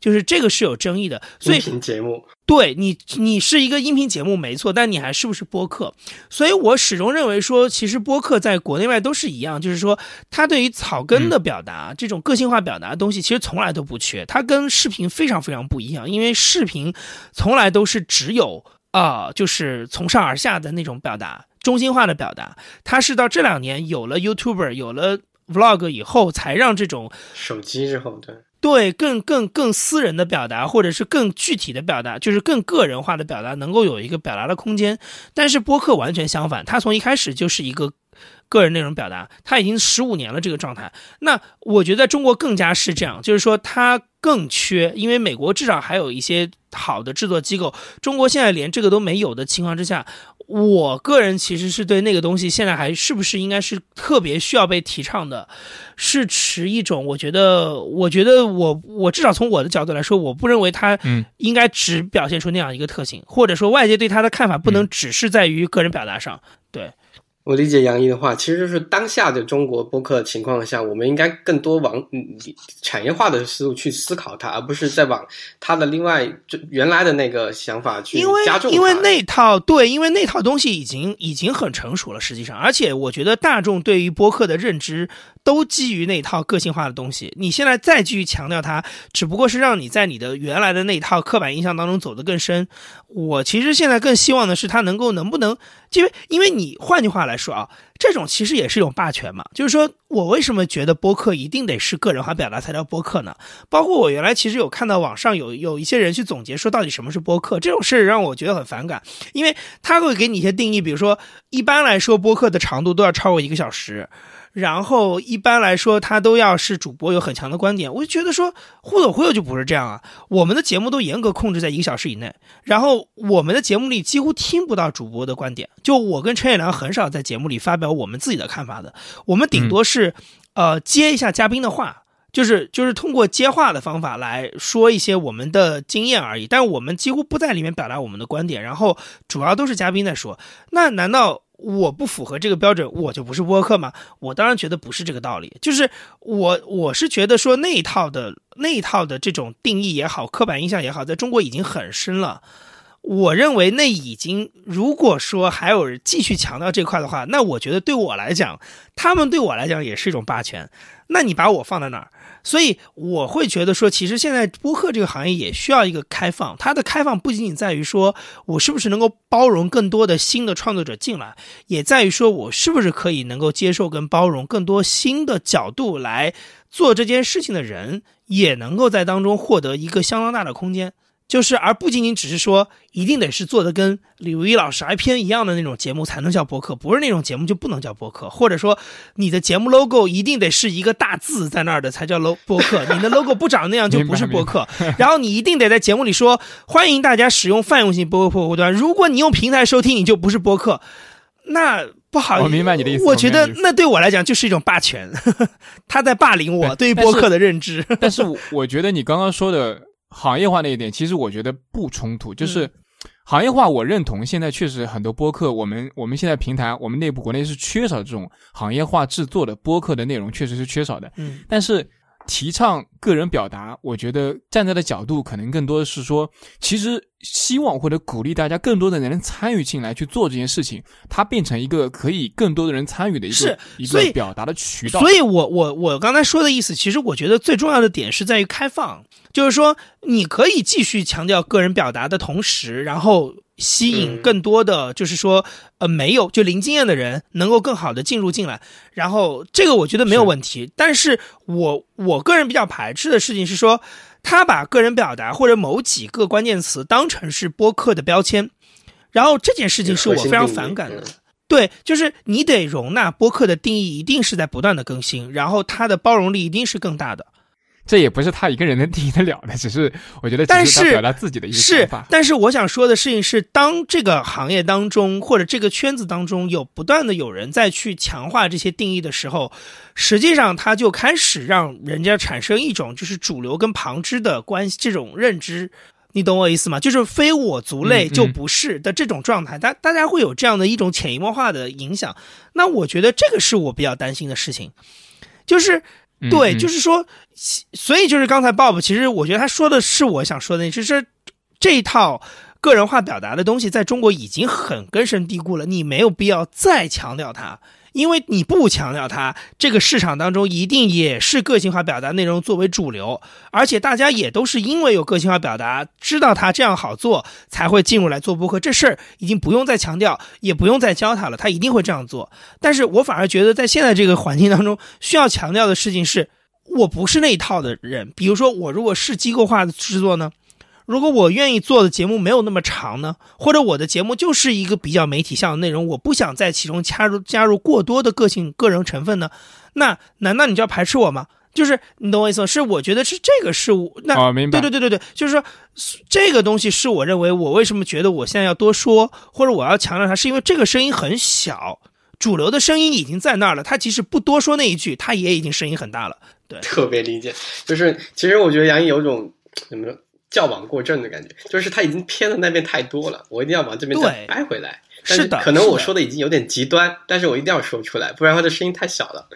就是这个是有争议的，所以节目对你，你是一个音频节目没错，但你还是不是播客？所以我始终认为说，其实播客在国内外都是一样，就是说，它对于草根的表达，这种个性化表达的东西，其实从来都不缺。它跟视频非常非常不一样，因为视频从来都是只有啊，就是从上而下的那种表达，中心化的表达。它是到这两年有了 YouTuber，有了 Vlog 以后，才让这种手机之后对。对，更更更私人的表达，或者是更具体的表达，就是更个人化的表达，能够有一个表达的空间。但是播客完全相反，它从一开始就是一个个人内容表达，它已经十五年了这个状态。那我觉得中国更加是这样，就是说它更缺，因为美国至少还有一些好的制作机构，中国现在连这个都没有的情况之下。我个人其实是对那个东西现在还是不是应该是特别需要被提倡的，是持一种我觉得，我觉得我我至少从我的角度来说，我不认为它应该只表现出那样一个特性，或者说外界对它的看法不能只是在于个人表达上。对，我理解杨毅的话，其实就是当下的中国播客情况下，我们应该更多往产业化的思路去思考它，而不是在往它的另外就原来的那个想法去 [laughs] 加重。因为因为那套对，因为那套东西已经已经很成熟了，实际上，而且我觉得大众对于播客的认知都基于那套个性化的东西。你现在再继续强调它，只不过是让你在你的原来的那套刻板印象当中走得更深。我其实现在更希望的是，它能够能不能，因为因为你换句话来说啊，这种其实也是一种霸权嘛。就是说我为什么觉得播客一定得是个人化表达才叫播客呢？包括我原来其实有看到网上有有一些人去总结说，到底什么是播客这种事让我觉得很反感，因为他会给你一些定义，比如说一般来说播客的长度都要超过一个小时。然后一般来说，他都要是主播有很强的观点，我就觉得说忽悠忽悠就不是这样啊。我们的节目都严格控制在一个小时以内，然后我们的节目里几乎听不到主播的观点。就我跟陈也良很少在节目里发表我们自己的看法的，我们顶多是呃接一下嘉宾的话，就是就是通过接话的方法来说一些我们的经验而已。但我们几乎不在里面表达我们的观点，然后主要都是嘉宾在说。那难道？我不符合这个标准，我就不是播客吗？我当然觉得不是这个道理。就是我，我是觉得说那一套的那一套的这种定义也好，刻板印象也好，在中国已经很深了。我认为那已经，如果说还有继续强调这块的话，那我觉得对我来讲，他们对我来讲也是一种霸权。那你把我放在哪儿？所以我会觉得说，其实现在播客这个行业也需要一个开放。它的开放不仅仅在于说我是不是能够包容更多的新的创作者进来，也在于说我是不是可以能够接受跟包容更多新的角度来做这件事情的人，也能够在当中获得一个相当大的空间。就是，而不仅仅只是说，一定得是做的跟李如一老师 I 篇一样的那种节目才能叫播客，不是那种节目就不能叫播客，或者说你的节目 logo 一定得是一个大字在那儿的才叫 logo 播客，你的 logo 不长那样就不是播客。[laughs] 然后你一定得在节目里说欢迎大家使用泛用性播客客户端，如果你用平台收听，你就不是播客。那不好，我明白你的意思。我觉得那对我来讲就是一种霸权，[laughs] 他在霸凌我对于播客的认知。但是我觉得你刚刚说的。行业化那一点，其实我觉得不冲突。就是行业化，我认同。现在确实很多播客，我们我们现在平台，我们内部国内是缺少这种行业化制作的播客的内容，确实是缺少的。嗯，但是。提倡个人表达，我觉得站在的角度可能更多的是说，其实希望或者鼓励大家更多的人参与进来去做这件事情，它变成一个可以更多的人参与的一个一个表达的渠道。所以，我我我刚才说的意思，其实我觉得最重要的点是在于开放，就是说你可以继续强调个人表达的同时，然后。吸引更多的，就是说，呃，没有就零经验的人能够更好的进入进来，然后这个我觉得没有问题。但是我我个人比较排斥的事情是说，他把个人表达或者某几个关键词当成是播客的标签，然后这件事情是我非常反感的。对，就是你得容纳播客的定义一定是在不断的更新，然后它的包容力一定是更大的。这也不是他一个人能定义得了的，只是我觉得，但是表达自己的一个想法。但是我想说的事情是，当这个行业当中或者这个圈子当中有不断的有人在去强化这些定义的时候，实际上他就开始让人家产生一种就是主流跟旁支的关系这种认知，你懂我意思吗？就是非我族类就不是的这种状态，大大家会有这样的一种潜移默化的影响。那我觉得这个是我比较担心的事情，就是。对，就是说，所以就是刚才 Bob，其实我觉得他说的是我想说的，就是这一套个人化表达的东西在中国已经很根深蒂固了，你没有必要再强调它。因为你不强调它，这个市场当中一定也是个性化表达内容作为主流，而且大家也都是因为有个性化表达，知道它这样好做，才会进入来做播客。这事儿已经不用再强调，也不用再教他了，他一定会这样做。但是我反而觉得，在现在这个环境当中，需要强调的事情是，我不是那一套的人。比如说，我如果是机构化的制作呢？如果我愿意做的节目没有那么长呢，或者我的节目就是一个比较媒体向的内容，我不想在其中加入加入过多的个性个人成分呢，那难道你就要排斥我吗？就是你懂我意思吗？是我觉得是这个事物那对对对对对，就是说这个东西是我认为我为什么觉得我现在要多说，或者我要强调它，是因为这个声音很小，主流的声音已经在那儿了，他即使不多说那一句，他也已经声音很大了。对，特别理解，就是其实我觉得杨毅有种怎么说？矫枉过正的感觉，就是他已经偏的那边太多了，我一定要往这边再掰回来。但是的，可能我说的已经有点极端，但是我一定要说出来，不然他的声音太小了。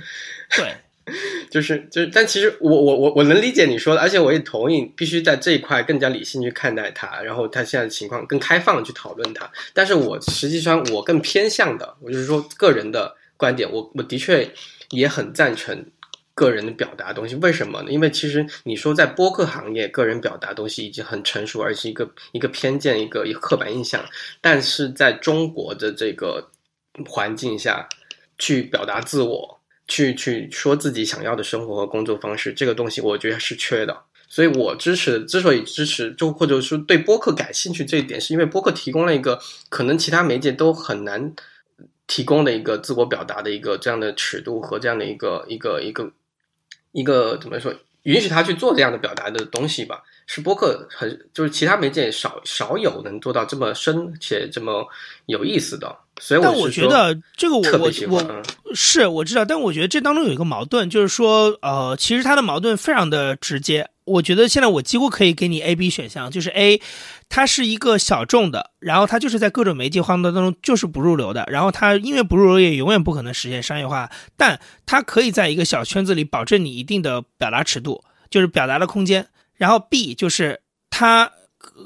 对，[laughs] 就是就是，但其实我我我我能理解你说的，而且我也同意，必须在这一块更加理性去看待它，然后它现在的情况更开放的去讨论它。但是我实际上我更偏向的，我就是说个人的观点，我我的确也很赞成个人的表达东西。为什么呢？因为其实你说在播客行业，个人表达东西已经很成熟，而是一个一个偏见，一个一个刻板印象。但是在中国的这个环境下，去表达自我。去去说自己想要的生活和工作方式，这个东西我觉得是缺的，所以我支持。之所以支持，就或者说对播客感兴趣这一点，是因为播客提供了一个可能其他媒介都很难提供的一个自我表达的一个这样的尺度和这样的一个一个一个一个怎么说，允许他去做这样的表达的东西吧。是播客很就是其他媒介少少有能做到这么深且这么有意思的。所以但我觉得这个我我我嗯是我知道，但我觉得这当中有一个矛盾，就是说，呃，其实它的矛盾非常的直接。我觉得现在我几乎可以给你 A、B 选项，就是 A，它是一个小众的，然后它就是在各种媒介化当中就是不入流的，然后它因为不入流也永远不可能实现商业化，但它可以在一个小圈子里保证你一定的表达尺度，就是表达的空间。然后 B 就是它。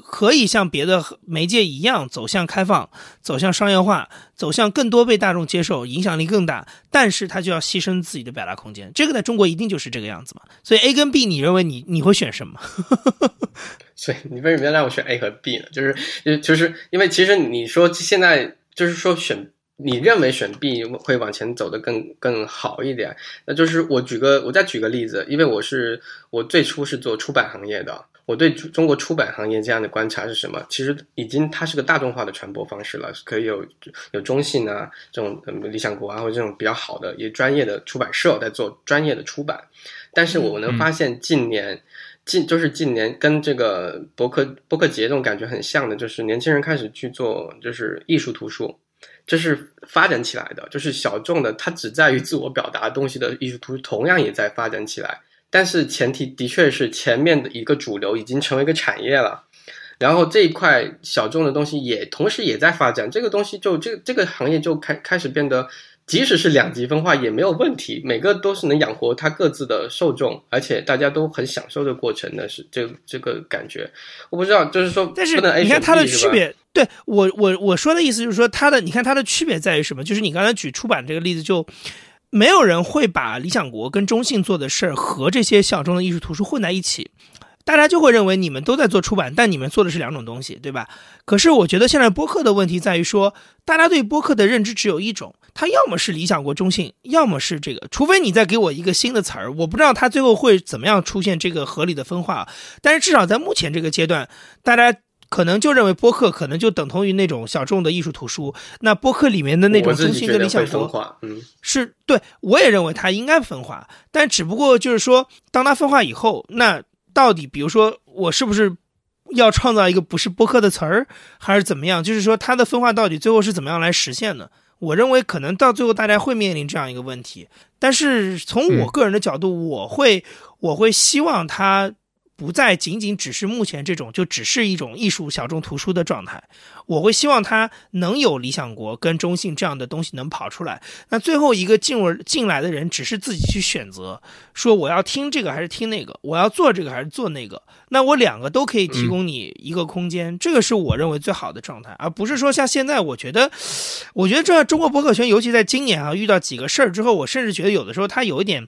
可以像别的媒介一样走向开放，走向商业化，走向更多被大众接受，影响力更大。但是它就要牺牲自己的表达空间，这个在中国一定就是这个样子嘛。所以 A 跟 B，你认为你你会选什么？[laughs] 所以你为什么要让我选 A 和 B 呢？就是就是因为其实你说现在就是说选，你认为选 B 会往前走的更更好一点。那就是我举个我再举个例子，因为我是我最初是做出版行业的。我对中国出版行业这样的观察是什么？其实已经它是个大众化的传播方式了，可以有有中信啊这种理想国啊或者这种比较好的也专业的出版社在做专业的出版。但是我能发现近年近就是近年跟这个博客博客节这种感觉很像的，就是年轻人开始去做就是艺术图书，这是发展起来的，就是小众的，它只在于自我表达东西的艺术图同样也在发展起来。但是前提的确是前面的一个主流已经成为一个产业了，然后这一块小众的东西也同时也在发展，这个东西就这个这个行业就开开始变得，即使是两极分化也没有问题，每个都是能养活它各自的受众，而且大家都很享受这个过程的，是这这个感觉。我不知道，就是说，但是你看它的区别，对我我我说的意思就是说，它的你看它的区别在于什么？就是你刚才举出版这个例子就。没有人会把理想国跟中信做的事儿和这些小众的艺术图书混在一起，大家就会认为你们都在做出版，但你们做的是两种东西，对吧？可是我觉得现在播客的问题在于说，大家对播客的认知只有一种，它要么是理想国、中性，要么是这个，除非你再给我一个新的词儿，我不知道它最后会怎么样出现这个合理的分化。但是至少在目前这个阶段，大家。可能就认为播客可能就等同于那种小众的艺术图书，那播客里面的那种中心跟理想国，嗯，是对，我也认为它应该分化，但只不过就是说，当它分化以后，那到底比如说我是不是要创造一个不是播客的词儿，还是怎么样？就是说它的分化到底最后是怎么样来实现的？我认为可能到最后大家会面临这样一个问题，但是从我个人的角度，我会我会希望它。不再仅仅只是目前这种，就只是一种艺术小众图书的状态。我会希望它能有理想国跟中信这样的东西能跑出来。那最后一个进入进来的人，只是自己去选择，说我要听这个还是听那个，我要做这个还是做那个。那我两个都可以提供你一个空间，这个是我认为最好的状态，而不是说像现在，我觉得，我觉得这中国博客圈，尤其在今年啊，遇到几个事儿之后，我甚至觉得有的时候它有一点。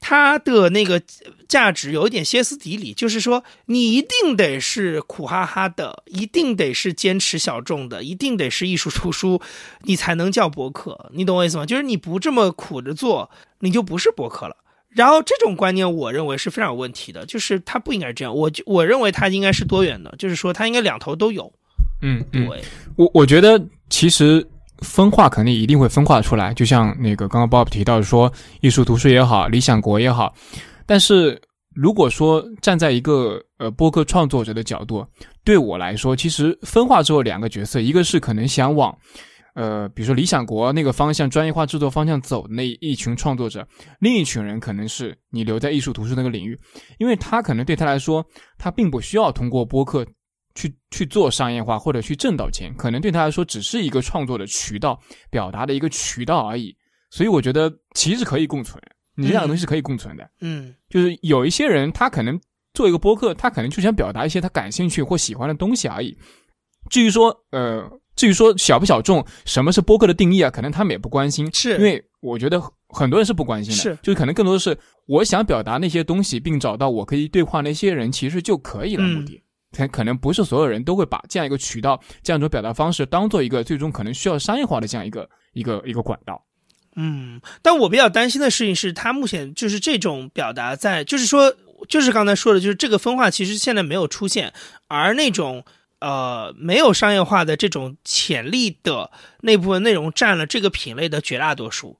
它的那个价值有一点歇斯底里，就是说你一定得是苦哈哈的，一定得是坚持小众的，一定得是艺术图书，你才能叫博客。你懂我意思吗？就是你不这么苦着做，你就不是博客了。然后这种观念，我认为是非常有问题的，就是它不应该是这样。我我认为它应该是多元的，就是说它应该两头都有。嗯，对。我我觉得其实。分化肯定一定会分化出来，就像那个刚刚 Bob 提到说，艺术图书也好，理想国也好。但是如果说站在一个呃播客创作者的角度，对我来说，其实分化之后两个角色，一个是可能想往呃比如说理想国那个方向、专业化制作方向走的那一群创作者，另一群人可能是你留在艺术图书那个领域，因为他可能对他来说，他并不需要通过播客去去做商业化或者去挣到钱，可能对他来说只是一个创作的渠道，表达的一个渠道而已。所以我觉得其实可以共存，你这两个东西是可以共存的。嗯就是有一些人他可能做一个播客，他可能就想表达一些他感兴趣或喜欢的东西而已。至于说呃，至于说小不小众，什么是播客的定义啊，可能他们也不关心，是因为我觉得很多人是不关心的，是就是可能更多的是我想表达那些东西，并找到我可以对话那些人，其实就可以了。嗯目的，可可能不是所有人都会把这样一个渠道、这样一种表达方式当做一个最终可能需要商业化的这样一个一个一个管道。嗯，但我比较担心的事情是，他目前就是这种表达在，就是说，就是刚才说的，就是这个分化其实现在没有出现，而那种呃没有商业化的这种潜力的那部分内容占了这个品类的绝大多数。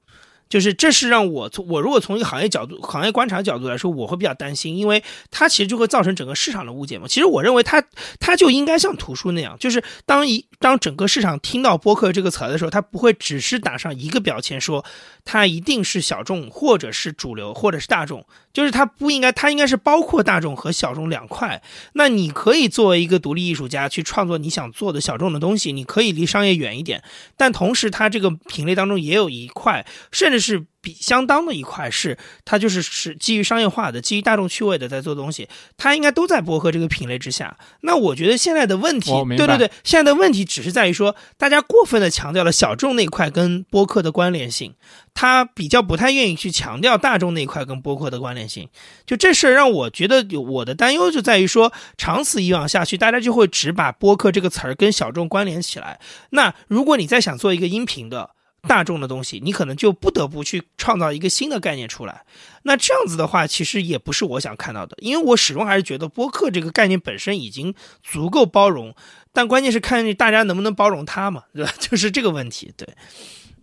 就是这是让我从我如果从一个行业角度、行业观察角度来说，我会比较担心，因为它其实就会造成整个市场的误解嘛。其实我认为它它就应该像图书那样，就是当一当整个市场听到播客这个词的时候，它不会只是打上一个标签说它一定是小众，或者是主流，或者是大众，就是它不应该，它应该是包括大众和小众两块。那你可以作为一个独立艺术家去创作你想做的小众的东西，你可以离商业远一点，但同时它这个品类当中也有一块，甚至是比相当的一块是它就是是基于商业化的、基于大众趣味的在做东西，它应该都在播客这个品类之下。那我觉得现在的问题对对对，现在的问题只是在于说，大家过分的强调了小众那块跟播客的关联性，他比较不太愿意去强调大众那块跟播客的关联性。就这事儿让我觉得有我的担忧就在于说，长此以往下去，大家就会只把播客这个词儿跟小众关联起来。那如果你再想做一个音频的大众的东西，你可能就不得不去创造一个新的概念出来。那这样子的话，其实也不是我想看到的，因为我始终还是觉得播客这个概念本身已经足够包容，但关键是看大家能不能包容它嘛，对吧？就是这个问题。对，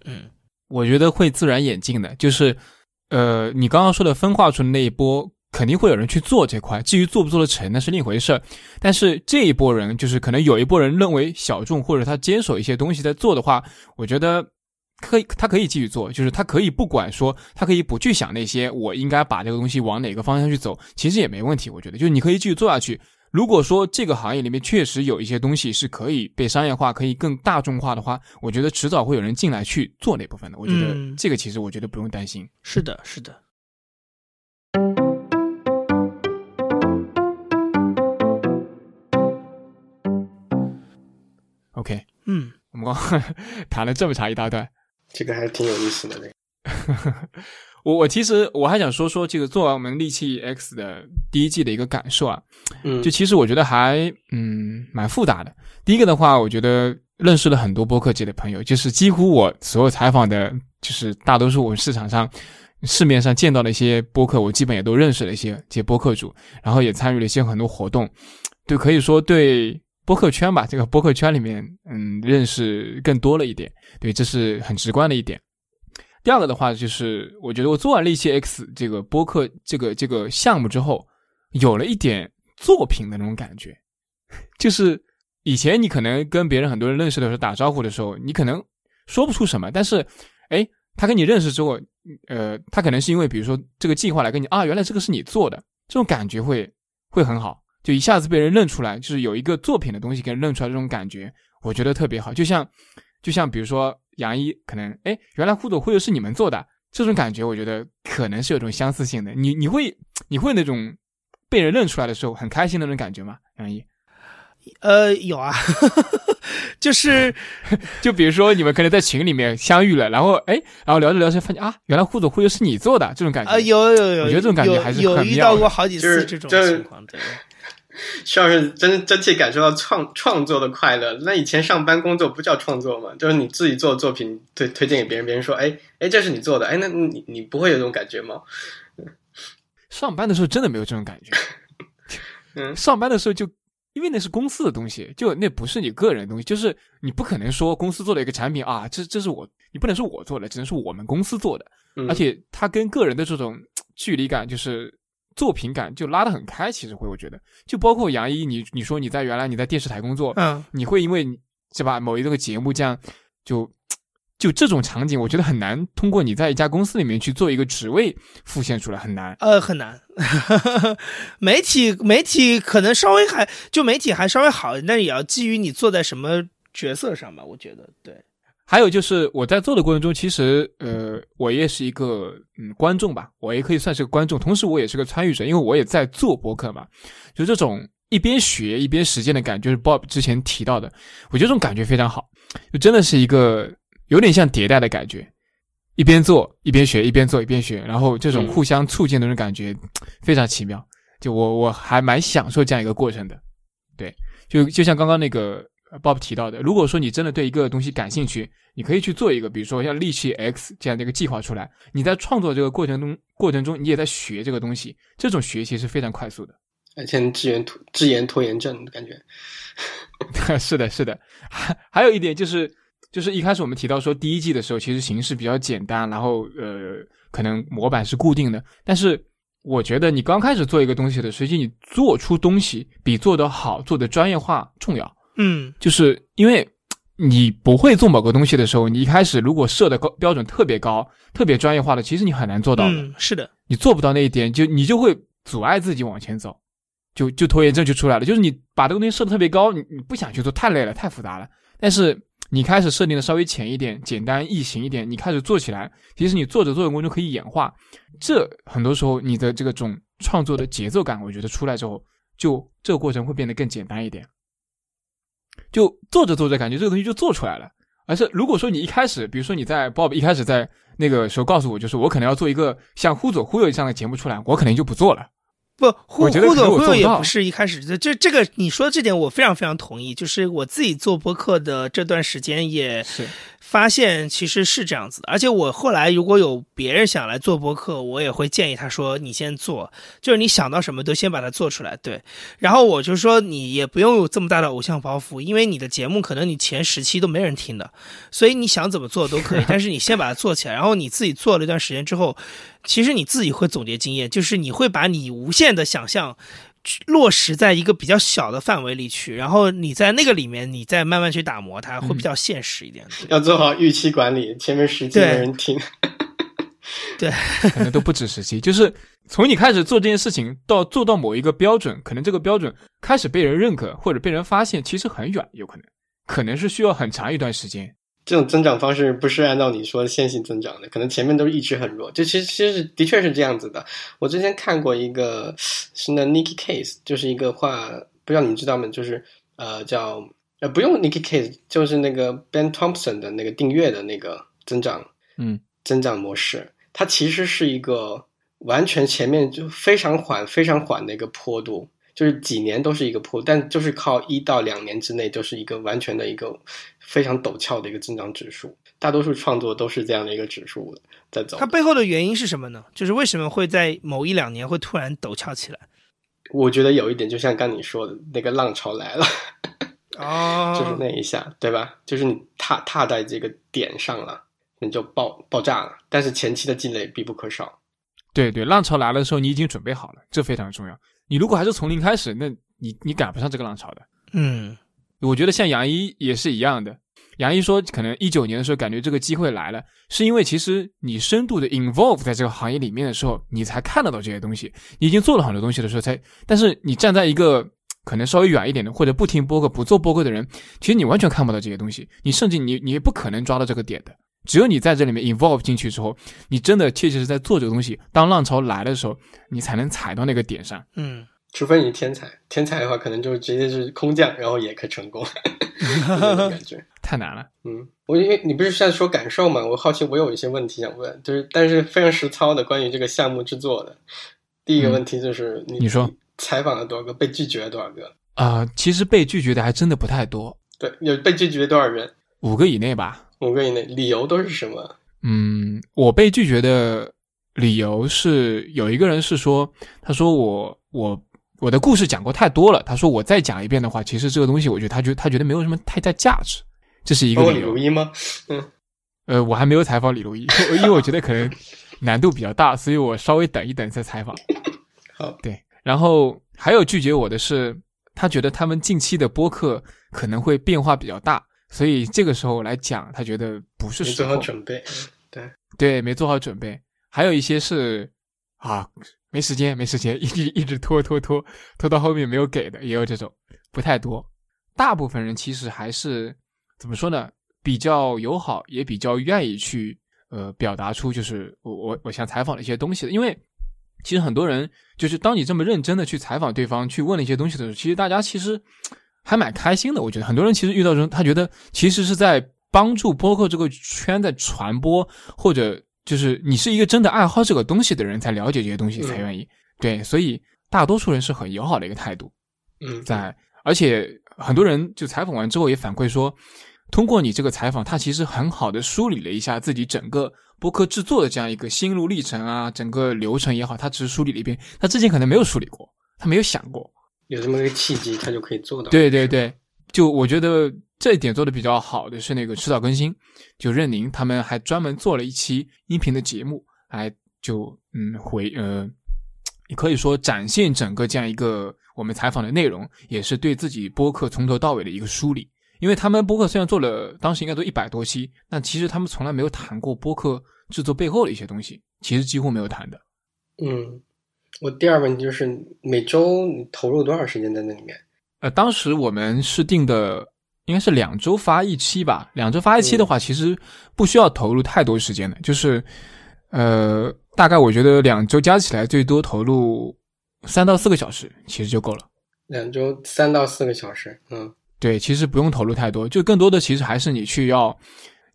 嗯我觉得会自然演进的，就是，呃，你刚刚说的分化出的那一波，肯定会有人去做这块。至于做不做得成，那是另一回事儿。但是这一波人，就是可能有一波人认为小众，或者他坚守一些东西在做的话，我觉得可以，他可以继续做，就是他可以不管说，他可以不去想那些我应该把这个东西往哪个方向去走，其实也没问题。我觉得，就是你可以继续做下去。如果说这个行业里面确实有一些东西是可以被商业化、可以更大众化的话，我觉得迟早会有人进来去做那部分的。我觉得嗯这个其实我觉得不用担心。是的，是的。OK，嗯我们刚刚 [laughs] 谈了这么长一大段，这个还是挺有意思的。这 [laughs] 个我我其实我还想说说这个做完我们利器 X 的第一季的一个感受啊，嗯，就其实我觉得还嗯蛮复杂的。第一个的话，我觉得认识了很多播客界的朋友，就是几乎我所有采访的，就是大多数我们市场上市面上见到的一些播客，我基本也都认识了一些这些播客主，然后也参与了一些很多活动，对，可以说对播客圈吧，这个播客圈里面，嗯，认识更多了一点，对，这是很直观的一点。第二个的话，就是我觉得我做完利器 X 这个播客这个这个项目之后，有了一点作品的那种感觉，[laughs] 就是以前你可能跟别人很多人认识的时候打招呼的时候，你可能说不出什么，但是，哎，他跟你认识之后，呃，他可能是因为比如说这个计划来跟你啊，原来这个是你做的，这种感觉会会很好，就一下子被人认出来，就是有一个作品的东西给人认出来，这种感觉，我觉得特别好，就像就像比如说杨一可能，哎，原来互走会是你们做的，这种感觉，我觉得可能是有种相似性的，你你会你会那种被人认出来的时候很开心的那种感觉吗？杨一？呃，有啊，[laughs] 就是 [laughs] 就比如说你们可能在群里面相遇了，然后哎，然后聊着聊着发现啊，原来互走会又是你做的，这种感觉啊，有有有，我觉得这种感觉还是有有很妙的遇到过好几就是次这种就是情况，对。需要是真真切感受到创创作的快乐。那以前上班工作不叫创作嘛？就是你自己做的作品推推荐给别人，别人说，哎哎，这是你做的，哎，那你你不会有这种感觉吗？上班的时候真的没有这种感觉，[laughs] 嗯上班的时候就因为那是公司的东西，就那不是你个人的东西，就是你不可能说公司做了一个产品啊，这这是我，你不能说我做的，只能是我们公司做的，嗯、而且它跟个人的这种距离感，就是作品感就拉得很开。其实会，我觉得，就包括杨一，你你说你在原来你在电视台工作，嗯你会因为你是吧某一个节目这样就就这种场景，我觉得很难通过你在一家公司里面去做一个职位复现出来，很难。呃，很难。[laughs] 媒体媒体可能稍微还就媒体还稍微好，但也要基于你坐在什么角色上吧。我觉得对。还有就是我在做的过程中，其实呃，我也是一个嗯观众吧，我也可以算是个观众，同时我也是个参与者，因为我也在做播客嘛。就这种一边学一边实践的感觉，就是 Bob 之前提到的，我觉得这种感觉非常好，就真的是一个。有点像迭代的感觉，一边做一边学，一边做一边学，然后这种互相促进的那种感觉非常奇妙。就我我还蛮享受这样一个过程的。对，就就像刚刚那个 Bob 提到的，如果说你真的对一个东西感兴趣，你可以去做一个，比如说像利器 X 这样的一个计划出来。你在创作这个过程中过程中，你也在学这个东西，这种学习是非常快速的。而且支援拖支援拖延症的感觉。[laughs] 是的，是的。还还有一点就是。就是一开始我们提到说，第一季的时候其实形式比较简单，然后呃，可能模板是固定的。但是我觉得你刚开始做一个东西的，实际你做出东西比做得好、做的专业化重要。嗯，就是因为你不会做某个东西的时候，你一开始如果设的高标准特别高、特别专业化的，其实你很难做到的。嗯，是的，你做不到那一点，就你就会阻碍自己往前走，就就拖延症就出来了。就是你把这个东西设的特别高，你你不想去做，太累了，太复杂了。但是你开始设定的稍微浅一点、简单易行一点，你开始做起来，其实你做着做着过程中可以演化。这很多时候你的这个种创作的节奏感，我觉得出来之后，就这个过程会变得更简单一点。就做着做着，感觉这个东西就做出来了。而是如果说你一开始，比如说你在 Bob 一开始在那个时候告诉我，就是我可能要做一个像忽左忽右这样的节目出来，我可能就不做了。不，忽忽左忽右也不是一开始这这这个你说的这点我非常非常同意。就是我自己做播客的这段时间也是。发现其实是这样子的，而且我后来如果有别人想来做播客，我也会建议他说：“你先做，就是你想到什么都先把它做出来。”对，然后我就说你也不用有这么大的偶像包袱，因为你的节目可能你前十期都没人听的，所以你想怎么做都可以。[laughs] 但是你先把它做起来，然后你自己做了一段时间之后，其实你自己会总结经验，就是你会把你无限的想象。落实在一个比较小的范围里去，然后你在那个里面，你再慢慢去打磨它，会比较现实一点。要做好预期管理，前面十期没人听，对，[laughs] 可能都不止十期。就是从你开始做这件事情到做到某一个标准，可能这个标准开始被人认可或者被人发现，其实很远，有可能，可能是需要很长一段时间。这种增长方式不是按照你说的线性增长的，可能前面都是一直很弱。就其实其实的确是这样子的。我之前看过一个是那 Nikki Case，就是一个话，不知道你们知道吗？就是呃叫呃不用 Nikki Case，就是那个 Ben Thompson 的那个订阅的那个增长，嗯，增长模式，它其实是一个完全前面就非常缓、非常缓的一个坡度。就是几年都是一个坡，但就是靠一到两年之内，就是一个完全的一个非常陡峭的一个增长指数。大多数创作都是这样的一个指数在走。它背后的原因是什么呢？就是为什么会在某一两年会突然陡峭起来？我觉得有一点，就像刚你说的那个浪潮来了，哦，[laughs] 就是那一下，对吧？就是你踏踏在这个点上了，你就爆爆炸了。但是前期的积累必不可少。对对，浪潮来了的时候，你已经准备好了，这非常重要。你如果还是从零开始，那你你赶不上这个浪潮的。嗯，我觉得像杨一也是一样的。杨一说，可能一九年的时候感觉这个机会来了，是因为其实你深度的 involve 在这个行业里面的时候，你才看得到这些东西。你已经做了很多东西的时候，才。但是你站在一个可能稍微远一点的，或者不听播客、不做播客的人，其实你完全看不到这些东西。你甚至你你也不可能抓到这个点的。只有你在这里面 involve 进去之后，你真的确切是在做这个东西。当浪潮来的时候，你才能踩到那个点上。嗯。除非你天才，天才的话可能就直接是空降，然后也可以成功，[laughs] 感觉 [laughs] 太难了。嗯，我因为你不是在说感受嘛，我好奇，我有一些问题想问，就是但是非常实操的关于这个项目制作的。第一个问题就是你你说采访了多少个，被拒绝了多少个？啊，其实被拒绝的还真的不太多。对，有被拒绝多少人？五个以内吧。五个以内，理由都是什么？嗯，我被拒绝的理由是有一个人是说，他说我我。我的故事讲过太多了，他说我再讲一遍的话，其实这个东西我觉得他觉他觉得没有什么太大价值，这是一个理由。李如一吗？嗯，呃，我还没有采访李如一，因为我觉得可能难度比较大，所以我稍微等一等再采访。[laughs] 好，对，然后还有拒绝我的是，他觉得他们近期的播客可能会变化比较大，所以这个时候来讲，他觉得不是时候。做好准备，对对，没做好准备。还有一些是啊，没时间，没时间，一直一直拖拖拖拖到后面没有给的，也有这种，不太多。大部分人其实还是怎么说呢？比较友好，也比较愿意去呃表达出就是我我我想采访的一些东西的。因为其实很多人就是当你这么认真的去采访对方，去问了一些东西的时候，其实大家其实还蛮开心的。我觉得很多人其实遇到这种，他觉得其实是在帮助播客这个圈在传播，或者就是你是一个真的爱好这个东西的人才了解这些东西才愿意。对，所以大多数人是很友好的一个态度。嗯，在而且。很多人就采访完之后也反馈说，通过你这个采访，他其实很好的梳理了一下自己整个播客制作的这样一个心路历程啊，整个流程也好，他只是梳理了一遍，他之前可能没有梳理过，他没有想过有这么个契机，他就可以做到。对对对，就我觉得这一点做的比较好的是那个迟早更新，就任宁他们还专门做了一期音频的节目，来就嗯回呃，也可以说展现整个这样一个。我们采访的内容也是对自己播客从头到尾的一个梳理，因为他们播客虽然做了，当时应该都一百多期，但其实他们从来没有谈过播客制作背后的一些东西，其实几乎没有谈的。嗯，我第二问题就是每周你投入多少时间在那里面？呃，当时我们是定的应该是两周发一期吧，两周发一期的话，其实不需要投入太多时间的，就是呃，大概我觉得两周加起来最多投入。三到四个小时其实就够了，两周三到四个小时，嗯，对，其实不用投入太多，就更多的其实还是你去要，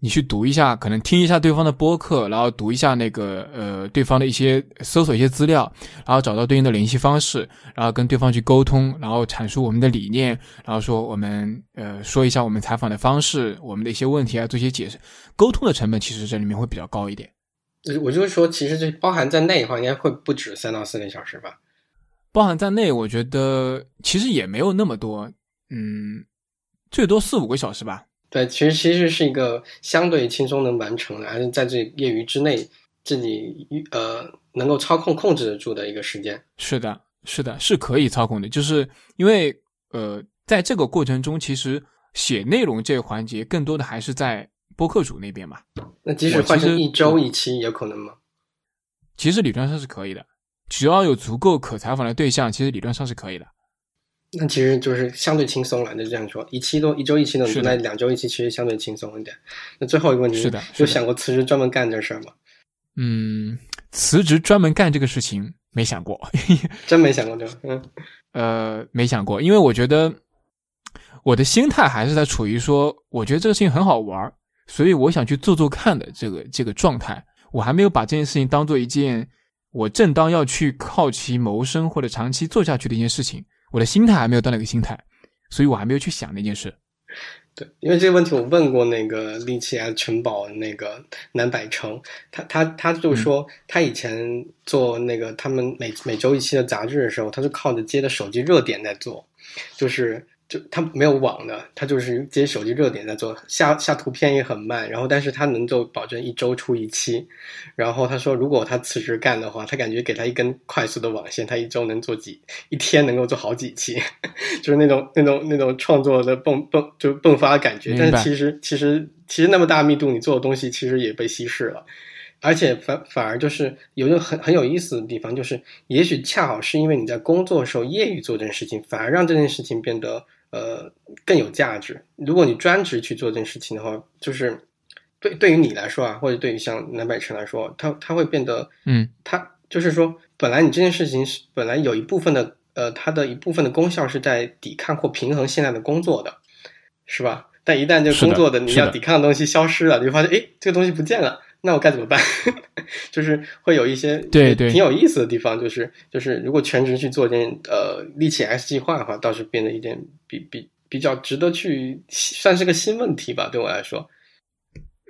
你去读一下，可能听一下对方的播客，然后读一下那个呃对方的一些搜索一些资料，然后找到对应的联系方式，然后跟对方去沟通，然后阐述我们的理念，然后说我们呃说一下我们采访的方式，我们的一些问题啊做一些解释，沟通的成本其实这里面会比较高一点。我就是说，其实这包含在内的话，应该会不止三到四个小时吧。包含在内，我觉得其实也没有那么多，嗯，最多四五个小时吧。对，其实其实是一个相对轻松能完成的，还是在这业余之内自己呃能够操控控制得住的一个时间。是的，是的，是可以操控的。就是因为呃，在这个过程中，其实写内容这个环节更多的还是在播客主那边嘛。那即使换成一周一期，有可能吗？其实理论上是可以的。只要有足够可采访的对象，其实理论上是可以的。那其实就是相对轻松了，就这样说，一期都一周一期的，那两周一期其实相对轻松一点。那最后一个问题是的，有想过辞职专门干这事儿吗？嗯，辞职专门干这个事情没想过，[laughs] 真没想过对吧。嗯，呃，没想过，因为我觉得我的心态还是在处于说，我觉得这个事情很好玩，所以我想去做做看的这个这个状态。我还没有把这件事情当做一件。我正当要去靠其谋生或者长期做下去的一件事情，我的心态还没有到那个心态，所以我还没有去想那件事。对，因为这个问题我问过那个利奇啊城堡那个南百城，他他他就说他以前做那个他们每每周一期的杂志的时候，他就靠着接的手机热点在做，就是。就他没有网的，他就是接手机热点在做，下下图片也很慢，然后但是他能够保证一周出一期，然后他说如果他辞职干的话，他感觉给他一根快速的网线，他一周能做几，一天能够做好几期，[laughs] 就是那种那种那种创作的迸迸就迸发的感觉。但是其实其实其实那么大密度，你做的东西其实也被稀释了，而且反反而就是有一个很很有意思的地方，就是也许恰好是因为你在工作的时候业余做这件事情，反而让这件事情变得。呃，更有价值。如果你专职去做这件事情的话，就是对对于你来说啊，或者对于像南北城来说，他他会变得，嗯，他就是说，本来你这件事情是本来有一部分的，呃，它的一部分的功效是在抵抗或平衡现在的工作的，是吧？但一旦这个工作的你要抵抗的东西消失了，你就发现，哎，这个东西不见了。那我该怎么办？[laughs] 就是会有一些对对挺有意思的地方，就是就是如果全职去做件呃力气 S 计划的话，倒是变得一点比比比较值得去算是个新问题吧，对我来说。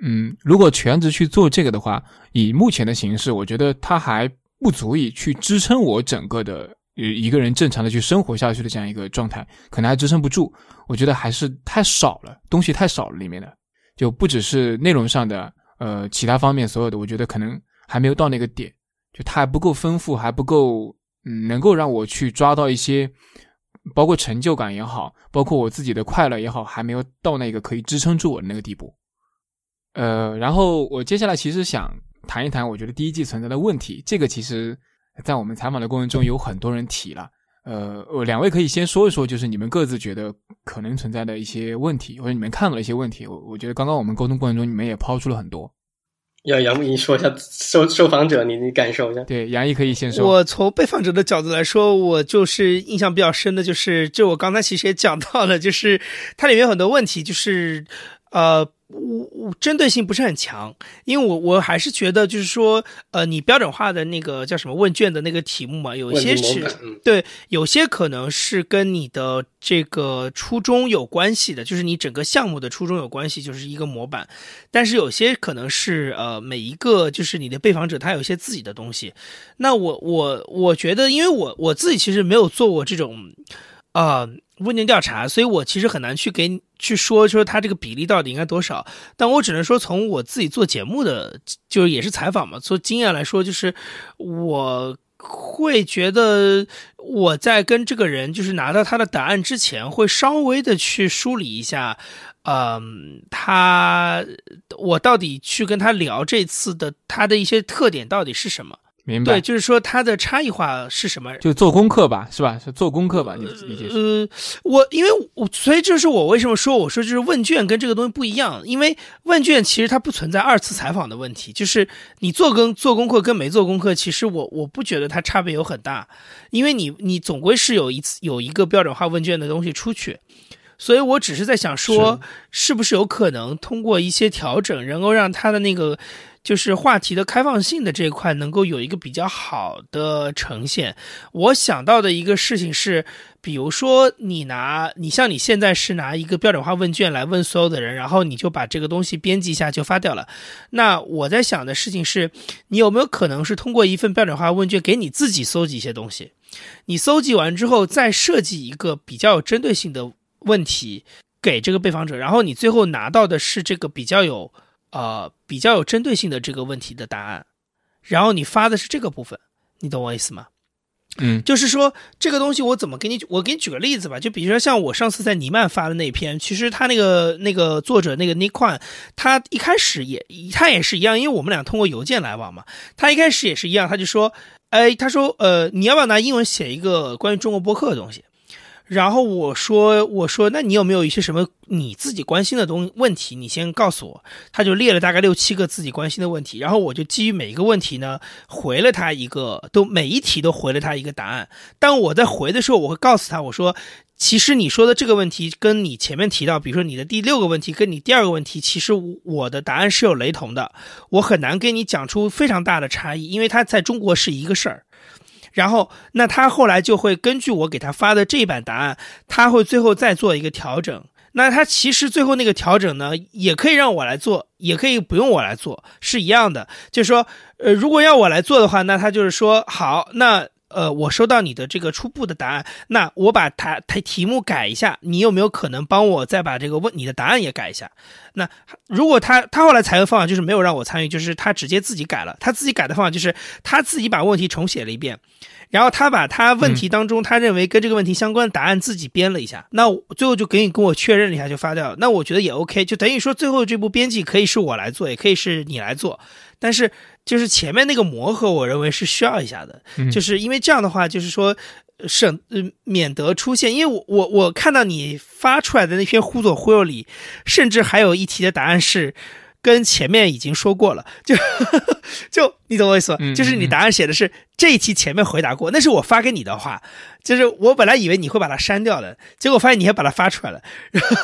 嗯，如果全职去做这个的话，以目前的形式，我觉得它还不足以去支撑我整个的一个人正常的去生活下去的这样一个状态，可能还支撑不住。我觉得还是太少了，东西太少了，里面的就不只是内容上的。呃，其他方面所有的，我觉得可能还没有到那个点，就它还不够丰富，还不够，嗯，能够让我去抓到一些包括成就感也好，包括我自己的快乐也好，还没有到那个可以支撑住我的那个地步。呃，然后我接下来其实想谈一谈，我觉得第一季存在的问题。这个其实，在我们采访的过程中，有很多人提了。呃，我两位可以先说一说，就是你们各自觉得可能存在的一些问题，或者你们看到的一些问题。我我觉得刚刚我们沟通过程中，你们也抛出了很多。要杨毅说一下受受访者，你你感受一下。对，杨毅可以先说。我从被访者的角度来说，我就是印象比较深的，就是就我刚才其实也讲到了，就是它里面有很多问题，就是呃。我我针对性不是很强，因为我我还是觉得就是说，呃，你标准化的那个叫什么问卷的那个题目嘛，有一些是对，有些可能是跟你的这个初衷有关系的，就是你整个项目的初衷有关系，就是一个模板。但是有些可能是呃，每一个就是你的被访者他有一些自己的东西。那我我我觉得，因为我我自己其实没有做过这种啊。问卷调查，所以我其实很难去给去说说他这个比例到底应该多少。但我只能说，从我自己做节目的，就是也是采访嘛，做经验来说，就是我会觉得我在跟这个人就是拿到他的答案之前，会稍微的去梳理一下，嗯，他我到底去跟他聊这次的他的一些特点到底是什么。明白，对，就是说它的差异化是什么？就做功课吧，是吧？是做功课吧？你理解？呃，我因为我所以这是我为什么说我说就是问卷跟这个东西不一样，因为问卷其实它不存在二次采访的问题，就是你做跟做功课跟没做功课，其实我我不觉得它差别有很大，因为你你总归是有一次有一个标准化问卷的东西出去，所以我只是在想说，是不是有可能通过一些调整，能够让它的那个。就是话题的开放性的这一块能够有一个比较好的呈现。我想到的一个事情是，比如说你拿你像你现在是拿一个标准化问卷来问所有的人，然后你就把这个东西编辑一下就发掉了。那我在想的事情是，你有没有可能是通过一份标准化问卷给你自己搜集一些东西？你搜集完之后再设计一个比较有针对性的问题给这个被访者，然后你最后拿到的是这个比较有。呃，比较有针对性的这个问题的答案，然后你发的是这个部分，你懂我意思吗？嗯，就是说这个东西我怎么给你，我给你举个例子吧，就比如说像我上次在尼曼发的那篇，其实他那个那个作者那个 Nick Kwan，他一开始也他也是一样，因为我们俩通过邮件来往嘛，他一开始也是一样，他就说，哎，他说，呃，你要不要拿英文写一个关于中国播客的东西？然后我说，我说，那你有没有一些什么你自己关心的东问题？你先告诉我。他就列了大概六七个自己关心的问题，然后我就基于每一个问题呢，回了他一个，都每一题都回了他一个答案。当我在回的时候，我会告诉他，我说，其实你说的这个问题跟你前面提到，比如说你的第六个问题跟你第二个问题，其实我的答案是有雷同的，我很难给你讲出非常大的差异，因为它在中国是一个事儿。然后，那他后来就会根据我给他发的这一版答案，他会最后再做一个调整。那他其实最后那个调整呢，也可以让我来做，也可以不用我来做，是一样的。就是说，呃，如果要我来做的话，那他就是说，好，那呃，我收到你的这个初步的答案，那我把它它题目改一下，你有没有可能帮我再把这个问你的答案也改一下？那如果他他后来采用方法就是没有让我参与，就是他直接自己改了，他自己改的方法就是他自己把问题重写了一遍。然后他把他问题当中他认为跟这个问题相关的答案自己编了一下，那最后就给你跟我确认了一下就发掉了。那我觉得也 OK，就等于说最后这部编辑可以是我来做，也可以是你来做。但是就是前面那个磨合，我认为是需要一下的，就是因为这样的话，就是说省免得出现，因为我我我看到你发出来的那篇忽左忽右里，甚至还有一题的答案是。跟前面已经说过了，就就你懂我意思吗？就是你答案写的是这一题前面回答过，那是我发给你的话，就是我本来以为你会把它删掉的，结果发现你还把它发出来了。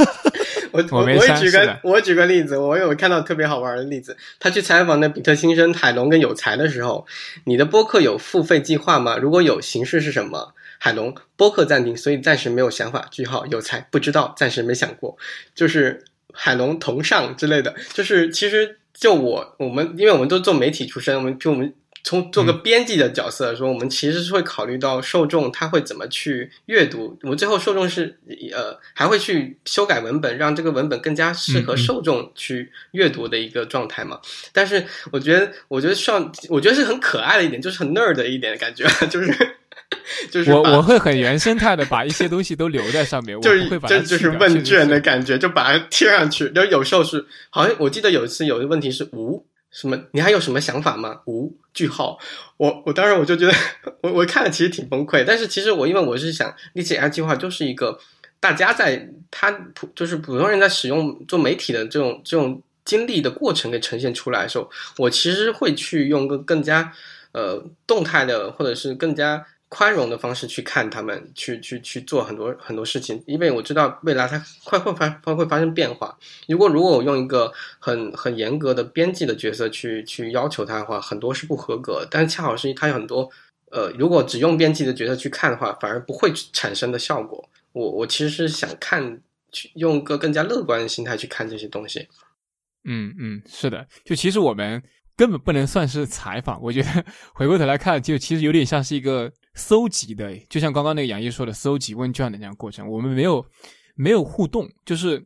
[laughs] 我我我举个我举个例子，我有看到特别好玩的例子，他去采访那比特新生海龙跟有才的时候，你的播客有付费计划吗？如果有，形式是什么？海龙播客暂停，所以暂时没有想法。句号有才不知道，暂时没想过，就是。海龙同上之类的，就是其实就我我们，因为我们都做媒体出身，我们就我们从做个编辑的角色来说，我们其实是会考虑到受众他会怎么去阅读。我们最后受众是呃还会去修改文本，让这个文本更加适合受众去阅读的一个状态嘛。但是我觉得，我觉得上，我觉得是很可爱的一点，就是很 nerd 的一点感觉，[laughs] 就是就是我我会很原生态的把一些东西都留在上面，[laughs] 就是会把这就是问卷的感觉，就把它贴上去。然后有时候是好像我记得有一次有一个问题是无。什么？你还有什么想法吗？无句号。我我当然我就觉得，我我看了其实挺崩溃。但是其实我因为我是想，立起 AI 计划就是一个大家在他普就是普通人在使用做媒体的这种这种经历的过程给呈现出来的时候，我其实会去用个更加呃动态的或者是更加。宽容的方式去看他们，去去去做很多很多事情，因为我知道未来它快会发会发生变化。如果如果我用一个很很严格的编辑的角色去去要求他的话，很多是不合格。但是恰好是他有很多呃，如果只用编辑的角色去看的话，反而不会产生的效果。我我其实是想看，去用一个更加乐观的心态去看这些东西。嗯嗯，是的，就其实我们根本不能算是采访，我觉得回过头来看，就其实有点像是一个。搜集的，就像刚刚那个杨毅说的，搜集问卷的那样过程，我们没有没有互动，就是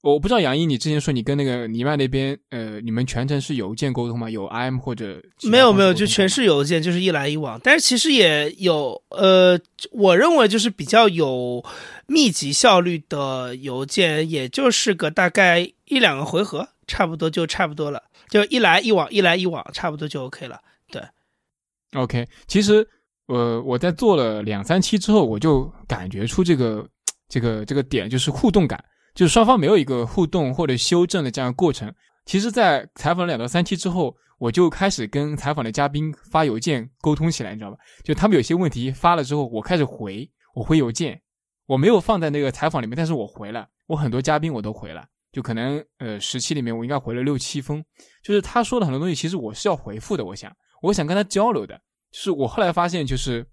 我不知道杨毅，你之前说你跟那个尼曼那边，呃，你们全程是邮件沟通吗？有 IM 或者没有没有，就全是邮件，就是一来一往。但是其实也有，呃，我认为就是比较有密集效率的邮件，也就是个大概一两个回合，差不多就差不多了，就一来一往，一来一往，差不多就 OK 了。对，OK，其实。呃，我在做了两三期之后，我就感觉出这个这个这个点，就是互动感，就是双方没有一个互动或者修正的这样过程。其实，在采访了两到三期之后，我就开始跟采访的嘉宾发邮件沟通起来，你知道吧？就他们有些问题发了之后，我开始回，我回邮件，我没有放在那个采访里面，但是我回了，我很多嘉宾我都回了，就可能呃十期里面我应该回了六七封，就是他说的很多东西，其实我是要回复的，我想，我想跟他交流的。就是我后来发现，就是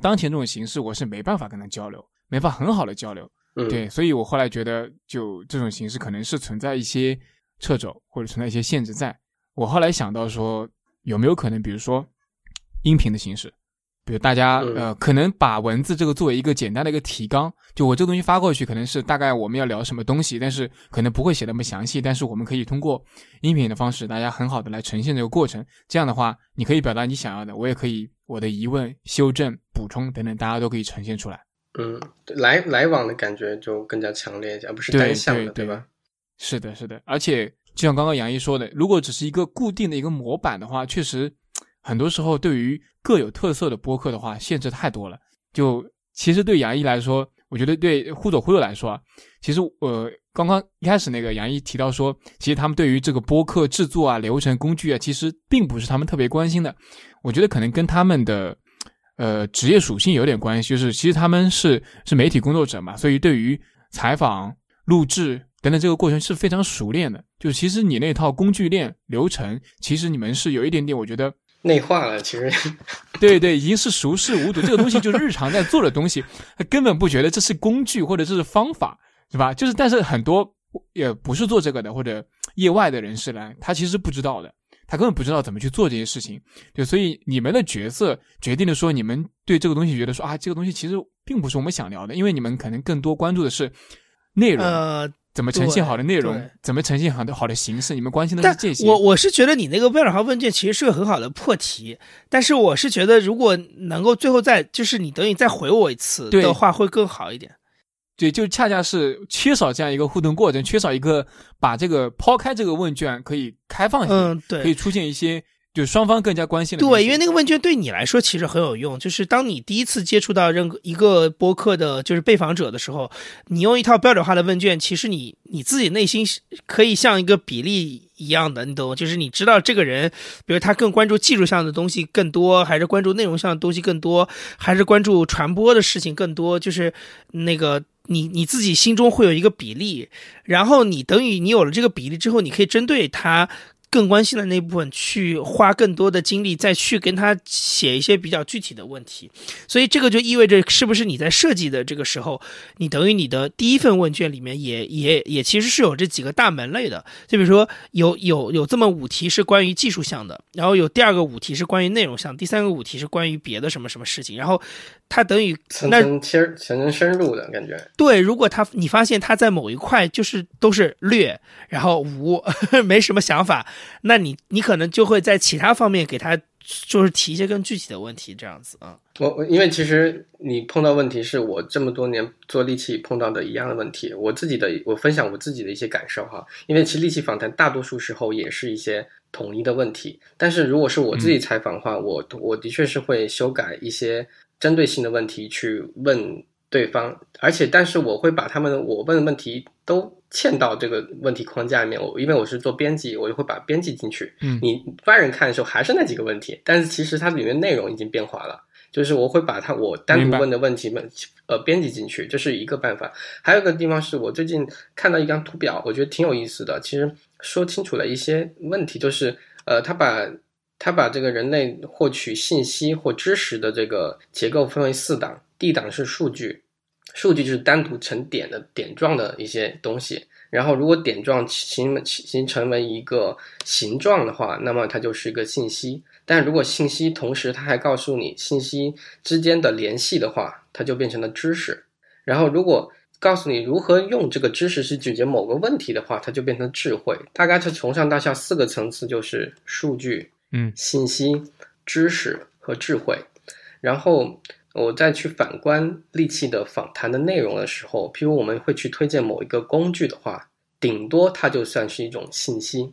当前这种形式，我是没办法跟他交流，没法很好的交流。对，所以我后来觉得，就这种形式可能是存在一些掣肘或者存在一些限制。在我后来想到说，有没有可能，比如说音频的形式？比如大家呃，可能把文字这个作为一个简单的一个提纲，就我这个东西发过去，可能是大概我们要聊什么东西，但是可能不会写那么详细，但是我们可以通过音频的方式，大家很好的来呈现这个过程。这样的话，你可以表达你想要的，我也可以我的疑问、修正、补充等等，大家都可以呈现出来。嗯，来来往的感觉就更加强烈一些，而不是单向的，对吧？是的，是的。而且就像刚刚杨毅说的，如果只是一个固定的一个模板的话，确实。很多时候，对于各有特色的播客的话，限制太多了。就其实对杨毅来说，我觉得对忽左忽右来说啊，其实呃，刚刚一开始那个杨毅提到说，其实他们对于这个播客制作啊、流程、工具啊，其实并不是他们特别关心的。我觉得可能跟他们的呃职业属性有点关系，就是其实他们是是媒体工作者嘛，所以对于采访、录制等等这个过程是非常熟练的。就其实你那套工具链流程，其实你们是有一点点，我觉得。内化了，其实，[laughs] 对对，已经是熟视无睹。这个东西就是日常在做的东西，他 [laughs] 根本不觉得这是工具或者这是方法，是吧？就是，但是很多也不是做这个的或者业外的人士来，他其实不知道的，他根本不知道怎么去做这些事情。对，所以你们的角色决定了说，你们对这个东西觉得说啊，这个东西其实并不是我们想聊的，因为你们可能更多关注的是内容。怎么呈现好的内容？怎么呈现好的好的形式？你们关心的是这些。我我是觉得你那个标准化问卷其实是个很好的破题，但是我是觉得如果能够最后再就是你等于再回我一次的话会更好一点。对，就恰恰是缺少这样一个互动过程，缺少一个把这个抛开这个问卷可以开放性嗯，对，可以出现一些。就双方更加关心的对，因为那个问卷对你来说其实很有用。就是当你第一次接触到任何一个播客的，就是被访者的时候，你用一套标准化的问卷，其实你你自己内心可以像一个比例一样的，你懂？就是你知道这个人，比如他更关注技术上的东西更多，还是关注内容上的东西更多，还是关注传播的事情更多？就是那个你你自己心中会有一个比例，然后你等于你有了这个比例之后，你可以针对他。更关心的那部分去花更多的精力，再去跟他写一些比较具体的问题。所以这个就意味着，是不是你在设计的这个时候，你等于你的第一份问卷里面也也也其实是有这几个大门类的。就比如说有有有这么五题是关于技术项的，然后有第二个五题是关于内容项，第三个五题是关于别的什么什么事情。然后它等于那其实层层深入的感觉。对，如果他你发现他在某一块就是都是略，然后无 [laughs] 没什么想法。那你你可能就会在其他方面给他就是提一些更具体的问题，这样子啊。我我因为其实你碰到问题是我这么多年做利器碰到的一样的问题，我自己的我分享我自己的一些感受哈。因为其实利器访谈大多数时候也是一些统一的问题，但是如果是我自己采访的话，我我的确是会修改一些针对性的问题去问对方，而且但是我会把他们我问的问题都。嵌到这个问题框架里面，我因为我是做编辑，我就会把编辑进去。嗯，你外人看的时候还是那几个问题，但是其实它里面内容已经变化了。就是我会把它我单独问的问题们呃编辑进去，这是一个办法。还有一个地方是我最近看到一张图表，我觉得挺有意思的。其实说清楚了一些问题，就是呃，他把他把这个人类获取信息或知识的这个结构分为四档，第一档是数据。数据就是单独成点的点状的一些东西，然后如果点状形形成为一个形状的话，那么它就是一个信息。但如果信息同时它还告诉你信息之间的联系的话，它就变成了知识。然后如果告诉你如何用这个知识去解决某个问题的话，它就变成智慧。大概是从上到下四个层次，就是数据、嗯，信息、知识和智慧。然后。我再去反观利器的访谈的内容的时候，譬如我们会去推荐某一个工具的话，顶多它就算是一种信息，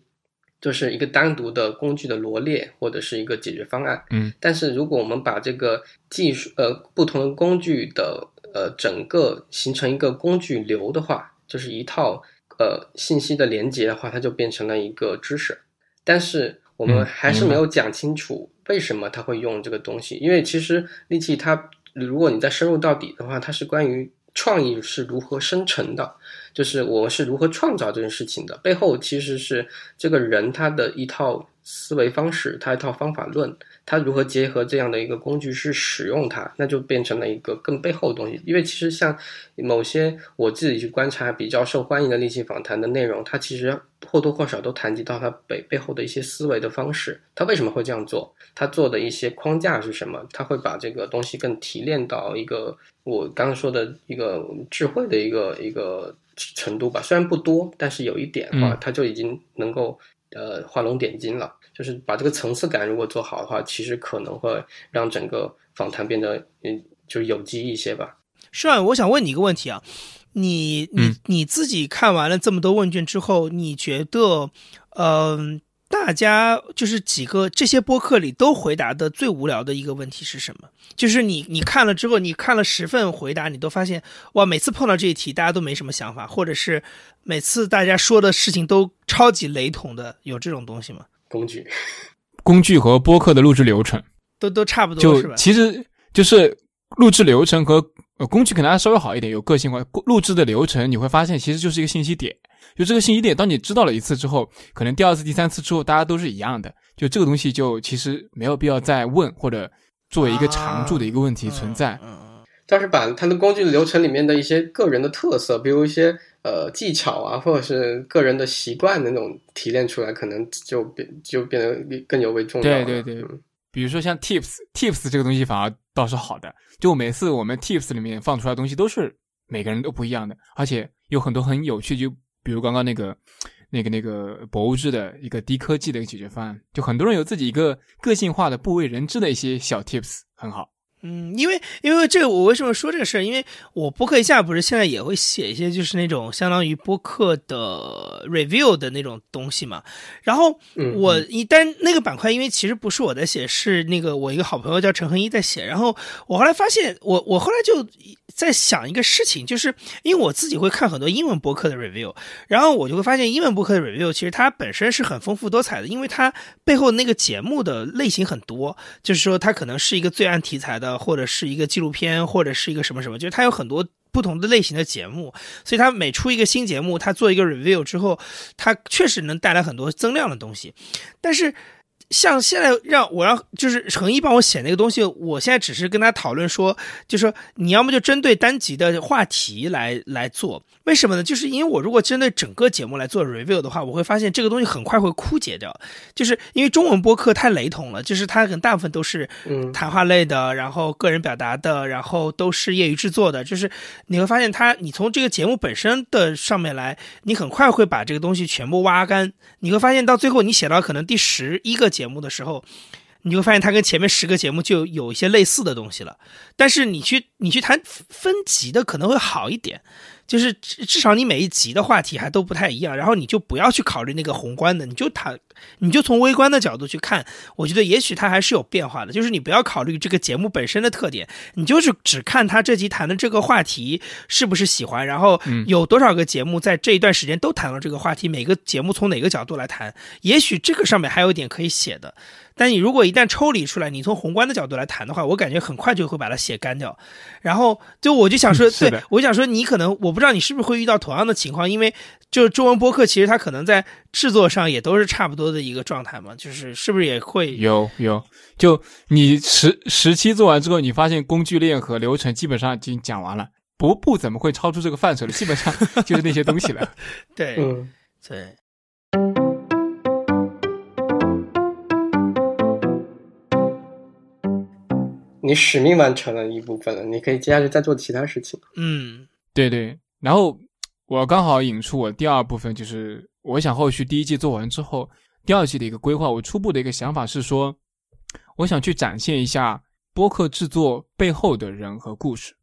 就是一个单独的工具的罗列或者是一个解决方案。嗯，但是如果我们把这个技术呃不同的工具的呃整个形成一个工具流的话，就是一套呃信息的连接的话，它就变成了一个知识。但是我们还是没有讲清楚。为什么他会用这个东西？因为其实利器它，如果你再深入到底的话，它是关于创意是如何生成的，就是我是如何创造这件事情的。背后其实是这个人他的一套思维方式，它一套方法论。它如何结合这样的一个工具去使用它，那就变成了一个更背后的东西。因为其实像某些我自己去观察比较受欢迎的利器访谈的内容，它其实或多或少都谈及到它背背后的一些思维的方式。它为什么会这样做？它做的一些框架是什么？它会把这个东西更提炼到一个我刚刚说的一个智慧的一个一个程度吧。虽然不多，但是有一点的话，它就已经能够呃画龙点睛了。就是把这个层次感如果做好的话，其实可能会让整个访谈变得嗯，就是有机一些吧。是啊，我想问你一个问题啊，你你你自己看完了这么多问卷之后，你觉得，嗯，大家就是几个这些播客里都回答的最无聊的一个问题是什么？就是你你看了之后，你看了十份回答，你都发现哇，每次碰到这一题，大家都没什么想法，或者是每次大家说的事情都超级雷同的，有这种东西吗？工具，工具和播客的录制流程都都差不多，就其实就是录制流程和呃工具可能还稍微好一点，有个性化。录制的流程你会发现其实就是一个信息点，就这个信息点，当你知道了一次之后，可能第二次、第三次之后大家都是一样的，就这个东西就其实没有必要再问或者作为一个常驻的一个问题存在。嗯嗯，但是把它的工具流程里面的一些个人的特色，比如一些。呃，技巧啊，或者是个人的习惯的那种提炼出来，可能就变就变得更尤为重要。对对对，比如说像 Tips，Tips 这个东西反而倒是好的。就每次我们 Tips 里面放出来的东西都是每个人都不一样的，而且有很多很有趣。就比如刚刚那个那个那个博物志的一个低科技的一个解决方案，就很多人有自己一个个性化的不为人知的一些小 Tips，很好。嗯，因为因为这个，我为什么说这个事儿？因为我播客一下不是现在也会写一些，就是那种相当于播客的 review 的那种东西嘛。然后我一但那个板块，因为其实不是我在写，是那个我一个好朋友叫陈恒一在写。然后我后来发现，我我后来就在想一个事情，就是因为我自己会看很多英文播客的 review，然后我就会发现英文播客的 review 其实它本身是很丰富多彩的，因为它背后那个节目的类型很多，就是说它可能是一个罪案题材的。或者是一个纪录片，或者是一个什么什么，就是它有很多不同的类型的节目，所以它每出一个新节目，它做一个 review 之后，它确实能带来很多增量的东西，但是。像现在让我让就是程一帮我写那个东西，我现在只是跟他讨论说，就说你要么就针对单集的话题来来做，为什么呢？就是因为我如果针对整个节目来做 review 的话，我会发现这个东西很快会枯竭掉，就是因为中文播客太雷同了，就是它可能大部分都是谈话类的，然后个人表达的，然后都是业余制作的，就是你会发现它，你从这个节目本身的上面来，你很快会把这个东西全部挖干，你会发现到最后你写到可能第十一个节。目的时候，你会发现它跟前面十个节目就有一些类似的东西了。但是你去你去谈分级的可能会好一点。就是至少你每一集的话题还都不太一样，然后你就不要去考虑那个宏观的，你就谈，你就从微观的角度去看，我觉得也许它还是有变化的。就是你不要考虑这个节目本身的特点，你就是只看他这集谈的这个话题是不是喜欢，然后有多少个节目在这一段时间都谈了这个话题，每个节目从哪个角度来谈，也许这个上面还有一点可以写的。但你如果一旦抽离出来，你从宏观的角度来谈的话，我感觉很快就会把它写干掉。然后就我就想 [laughs] 说，对我想说，你可能我不知道你是不是会遇到同样的情况，因为就中文播客其实它可能在制作上也都是差不多的一个状态嘛，就是是不是也会有有？就你十十期做完之后，你发现工具链和流程基本上已经讲完了，不不怎么会超出这个范畴了，基本上 [laughs] 就是那些东西了。[laughs] 对，对。你使命完成了一部分了，你可以接下去再做其他事情。嗯，对对。然后我刚好引出我第二部分，就是我想后续第一季做完之后，第二季的一个规划。我初步的一个想法是说，我想去展现一下播客制作背后的人和故事。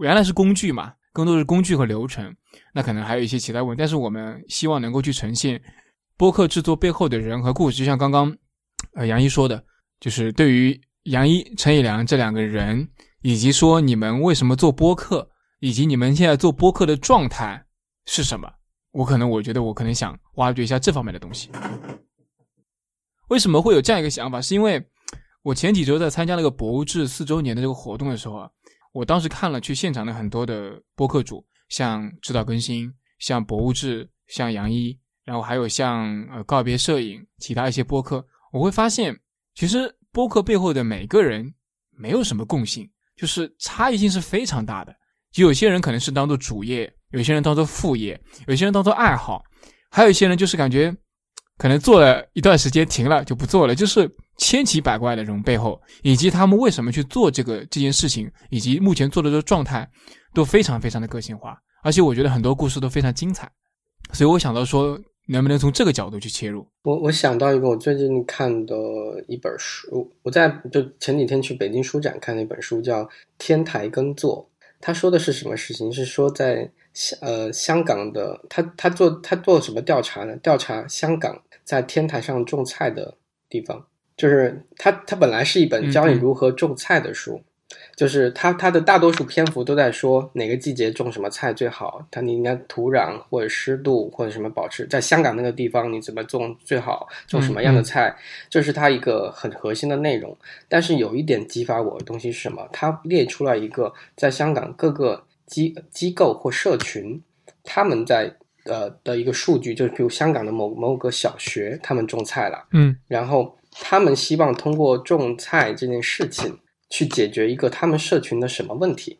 原来是工具嘛，更多是工具和流程，那可能还有一些其他问题。但是我们希望能够去呈现播客制作背后的人和故事，就像刚刚呃杨一说的，就是对于。杨一、陈以良这两个人，以及说你们为什么做播客，以及你们现在做播客的状态是什么？我可能我觉得我可能想挖掘一下这方面的东西。为什么会有这样一个想法？是因为我前几周在参加那个博物志四周年的这个活动的时候啊，我当时看了去现场的很多的播客主，像指导更新，像博物志，像杨一，然后还有像呃告别摄影，其他一些播客，我会发现其实。播客背后的每个人没有什么共性，就是差异性是非常大的。就有些人可能是当做主业，有些人当做副业，有些人当做爱好，还有一些人就是感觉可能做了一段时间停了就不做了。就是千奇百怪的这种背后，以及他们为什么去做这个这件事情，以及目前做的这个状态，都非常非常的个性化。而且我觉得很多故事都非常精彩，所以我想到说。能不能从这个角度去切入？我我想到一个我最近看的一本书，我在就前几天去北京书展看了一本书，叫《天台耕作》。他说的是什么事情？是说在香呃香港的他他做他做什么调查呢？调查香港在天台上种菜的地方，就是他他本来是一本教你如何种菜的书。就是它，它的大多数篇幅都在说哪个季节种什么菜最好，它你应该土壤或者湿度或者什么保持，在香港那个地方你怎么种最好，种什么样的菜，这是它一个很核心的内容。但是有一点激发我的东西是什么？它列出来一个在香港各个机机构或社群，他们在呃的一个数据，就是比如香港的某某个小学，他们种菜了，嗯，然后他们希望通过种菜这件事情。去解决一个他们社群的什么问题？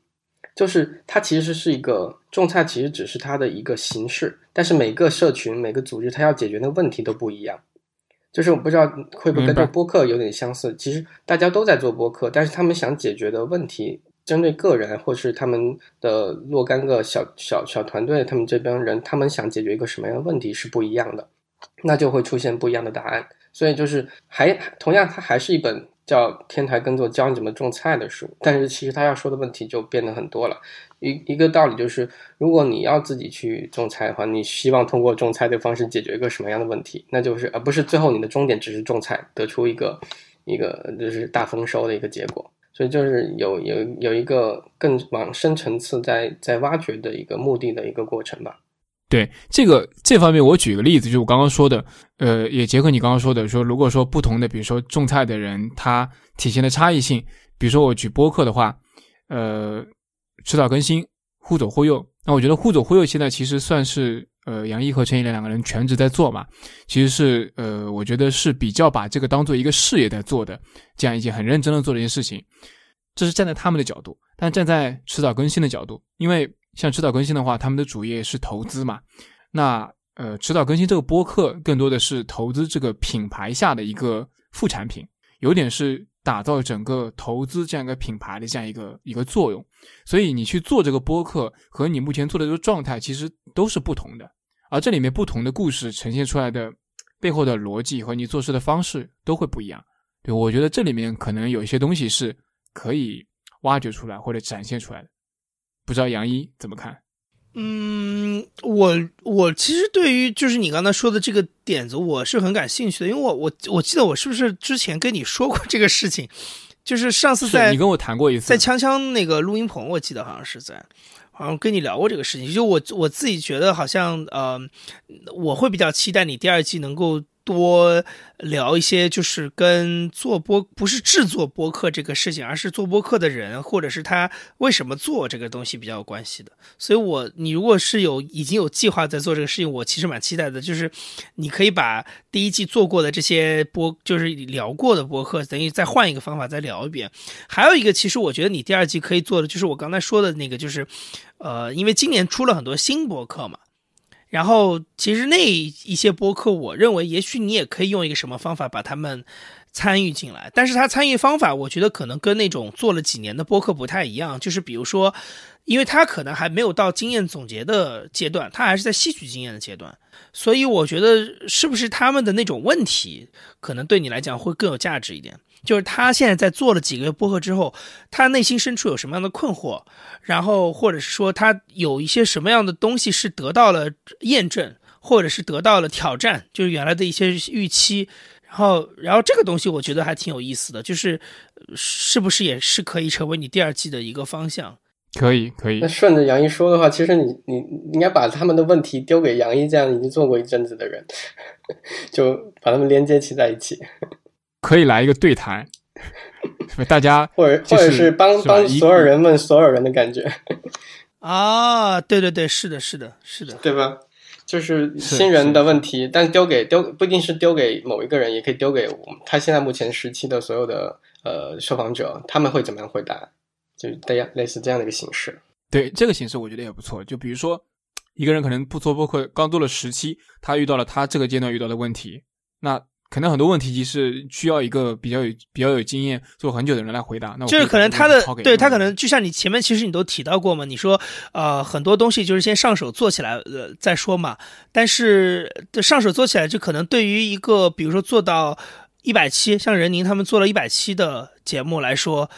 就是它其实是一个种菜，其实只是它的一个形式，但是每个社群、每个组织，它要解决的问题都不一样。就是我不知道会不会跟这播客有点相似。其实大家都在做播客，但是他们想解决的问题，针对个人或是他们的若干个小小小团队，他们这边人，他们想解决一个什么样的问题是不一样的，那就会出现不一样的答案。所以就是还同样，它还是一本。叫天台耕作，教你怎么种菜的书，但是其实他要说的问题就变得很多了。一一个道理就是，如果你要自己去种菜的话，你希望通过种菜的方式解决一个什么样的问题？那就是而不是最后你的终点只是种菜，得出一个一个就是大丰收的一个结果。所以就是有有有一个更往深层次在在挖掘的一个目的的一个过程吧。对这个这方面，我举个例子，就是我刚刚说的，呃，也结合你刚刚说的，说如果说不同的，比如说种菜的人，他体现的差异性，比如说我举播客的话，呃，迟早更新，忽左忽右，那我觉得忽左忽右现在其实算是呃杨毅和陈一莲两个人全职在做嘛，其实是呃，我觉得是比较把这个当做一个事业在做的，这样一件很认真的做的一件事情，这是站在他们的角度，但站在迟早更新的角度，因为。像迟早更新的话，他们的主业是投资嘛？那呃，迟早更新这个播客更多的是投资这个品牌下的一个副产品，有点是打造整个投资这样一个品牌的这样一个一个作用。所以你去做这个播客和你目前做的这个状态其实都是不同的，而这里面不同的故事呈现出来的背后的逻辑和你做事的方式都会不一样。对我觉得这里面可能有一些东西是可以挖掘出来或者展现出来的。不知道杨一怎么看？嗯，我我其实对于就是你刚才说的这个点子，我是很感兴趣的，因为我我我记得我是不是之前跟你说过这个事情，就是上次在你跟我谈过一次，在锵锵那个录音棚，我记得好像是在，好像跟你聊过这个事情。就我我自己觉得好像呃，我会比较期待你第二季能够。多聊一些，就是跟做播不是制作播客这个事情，而是做播客的人，或者是他为什么做这个东西比较有关系的。所以，我你如果是有已经有计划在做这个事情，我其实蛮期待的。就是你可以把第一季做过的这些播，就是聊过的播客，等于再换一个方法再聊一遍。还有一个，其实我觉得你第二季可以做的，就是我刚才说的那个，就是呃，因为今年出了很多新播客嘛。然后，其实那一些播客，我认为也许你也可以用一个什么方法把他们参与进来。但是他参与方法，我觉得可能跟那种做了几年的播客不太一样。就是比如说，因为他可能还没有到经验总结的阶段，他还是在吸取经验的阶段。所以我觉得，是不是他们的那种问题，可能对你来讲会更有价值一点。就是他现在在做了几个月播客之后，他内心深处有什么样的困惑，然后或者是说他有一些什么样的东西是得到了验证，或者是得到了挑战，就是原来的一些预期，然后然后这个东西我觉得还挺有意思的，就是是不是也是可以成为你第二季的一个方向？可以可以。那顺着杨一说的话，其实你你应该把他们的问题丢给杨一这样已经做过一阵子的人，[laughs] 就把他们连接起在一起。可以来一个对谈，大家 [laughs] 或者或者是帮帮所有人问所有人的感觉啊，对对对，是的，是的，是的，对吧？就是新人的问题，但丢给丢不一定是丢给某一个人，也可以丢给他现在目前时期的所有的呃受访者，他们会怎么样回答？就大家类似这样的一个形式。对这个形式，我觉得也不错。就比如说一个人可能不做播客，刚做了十期，他遇到了他这个阶段遇到的问题，那。可能很多问题是需要一个比较有比较有经验做很久的人来回答。那就是可能他的对他可能就像你前面其实你都提到过嘛，你说呃很多东西就是先上手做起来呃再说嘛。但是上手做起来就可能对于一个比如说做到一百期，像任宁他们做了一百期的节目来说，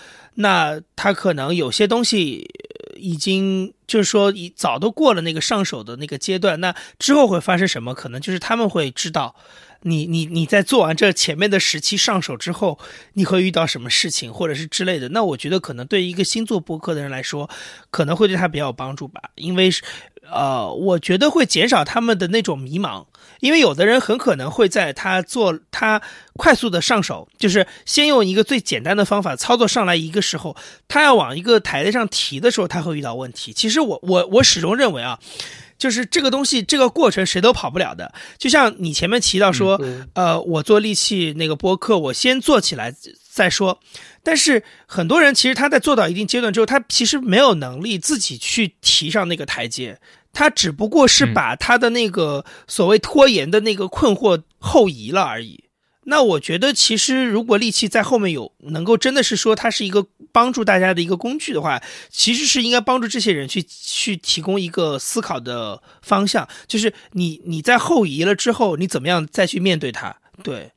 那他可能有些东西已经就是说已早都过了那个上手的那个阶段。那之后会发生什么？可能就是他们会知道。你你你在做完这前面的时期上手之后，你会遇到什么事情，或者是之类的？那我觉得可能对于一个新做播客的人来说，可能会对他比较有帮助吧。因为，呃，我觉得会减少他们的那种迷茫。因为有的人很可能会在他做他快速的上手，就是先用一个最简单的方法操作上来一个时候，他要往一个台阶上提的时候，他会遇到问题。其实我我我始终认为啊。就是这个东西，这个过程谁都跑不了的。就像你前面提到说，呃，我做利器那个播客，我先做起来再说。但是很多人其实他在做到一定阶段之后，他其实没有能力自己去提上那个台阶，他只不过是把他的那个所谓拖延的那个困惑后移了而已。那我觉得，其实如果利器在后面有能够真的是说它是一个帮助大家的一个工具的话，其实是应该帮助这些人去去提供一个思考的方向，就是你你在后移了之后，你怎么样再去面对它？对，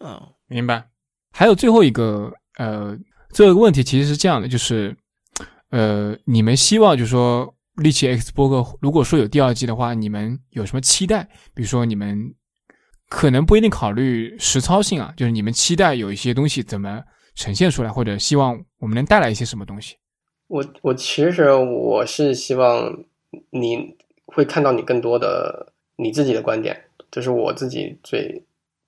嗯，明白。还有最后一个呃，最后一个问题其实是这样的，就是呃，你们希望就是说利奇 X 播客如果说有第二季的话，你们有什么期待？比如说你们。可能不一定考虑实操性啊，就是你们期待有一些东西怎么呈现出来，或者希望我们能带来一些什么东西。我我其实我是希望你会看到你更多的你自己的观点，这是我自己最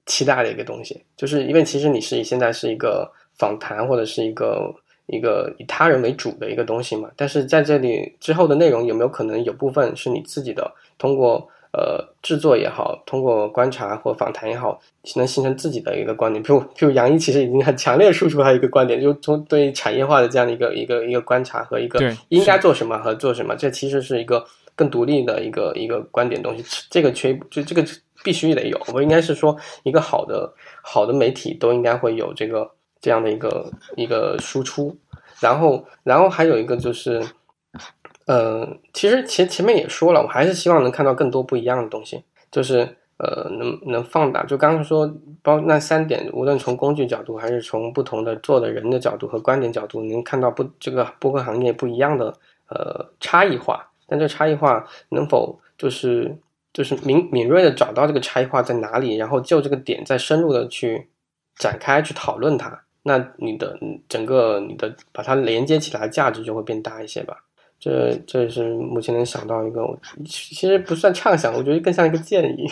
期待的一个东西。就是因为其实你是现在是一个访谈或者是一个一个以他人为主的一个东西嘛，但是在这里之后的内容有没有可能有部分是你自己的，通过呃制作也好，通过观察或访谈也好，能形成自己的一个观点。譬如譬如杨一其实已经很强烈输出他一个观点，就从对产业化的这样的一个一个一个观察和一个对应该做什么和做什么，这其实是一个更独立的一个一个观点东西。这个缺就这个必须得有，我应该是说一个好的好的媒体都应该会有这个这样的一个一个输出。然后然后还有一个就是。呃，其实前前面也说了，我还是希望能看到更多不一样的东西，就是呃，能能放大。就刚刚说，包那三点，无论从工具角度，还是从不同的做的人的角度和观点角度，能看到不这个播客行业不一样的呃差异化。但这差异化能否就是就是敏敏锐的找到这个差异化在哪里，然后就这个点再深入的去展开去讨论它，那你的整个你的把它连接起来，价值就会变大一些吧。这这是目前能想到一个，其实不算畅想，我觉得更像一个建议。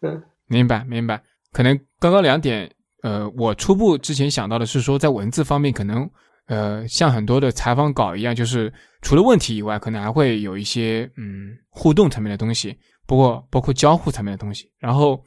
嗯，[laughs] 明白明白。可能刚刚两点，呃，我初步之前想到的是说，在文字方面，可能呃，像很多的采访稿一样，就是除了问题以外，可能还会有一些嗯互动层面的东西，不过包括交互层面的东西，然后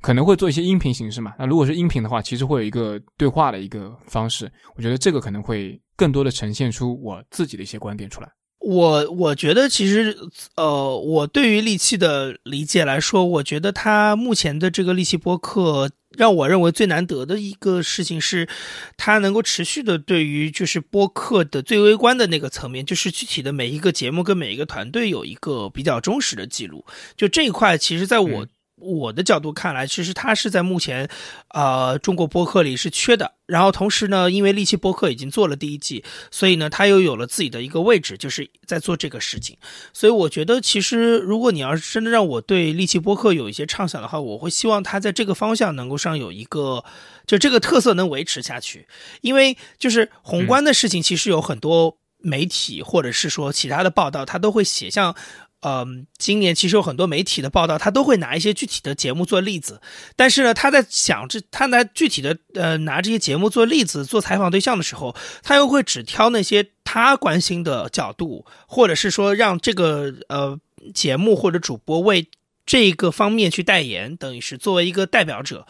可能会做一些音频形式嘛。那如果是音频的话，其实会有一个对话的一个方式，我觉得这个可能会。更多的呈现出我自己的一些观点出来。我我觉得其实，呃，我对于利器的理解来说，我觉得他目前的这个利器播客，让我认为最难得的一个事情是，它能够持续的对于就是播客的最微观的那个层面，就是具体的每一个节目跟每一个团队有一个比较忠实的记录。就这一块，其实在我。我的角度看来，其实它是在目前，呃，中国播客里是缺的。然后同时呢，因为利器播客已经做了第一季，所以呢，它又有了自己的一个位置，就是在做这个事情。所以我觉得，其实如果你要是真的让我对利器播客有一些畅想的话，我会希望它在这个方向能够上有一个，就这个特色能维持下去。因为就是宏观的事情，其实有很多媒体或者是说其他的报道，它都会写像。嗯，今年其实有很多媒体的报道，他都会拿一些具体的节目做例子。但是呢，他在想这，他拿具体的呃拿这些节目做例子做采访对象的时候，他又会只挑那些他关心的角度，或者是说让这个呃节目或者主播为这个方面去代言，等于是作为一个代表者。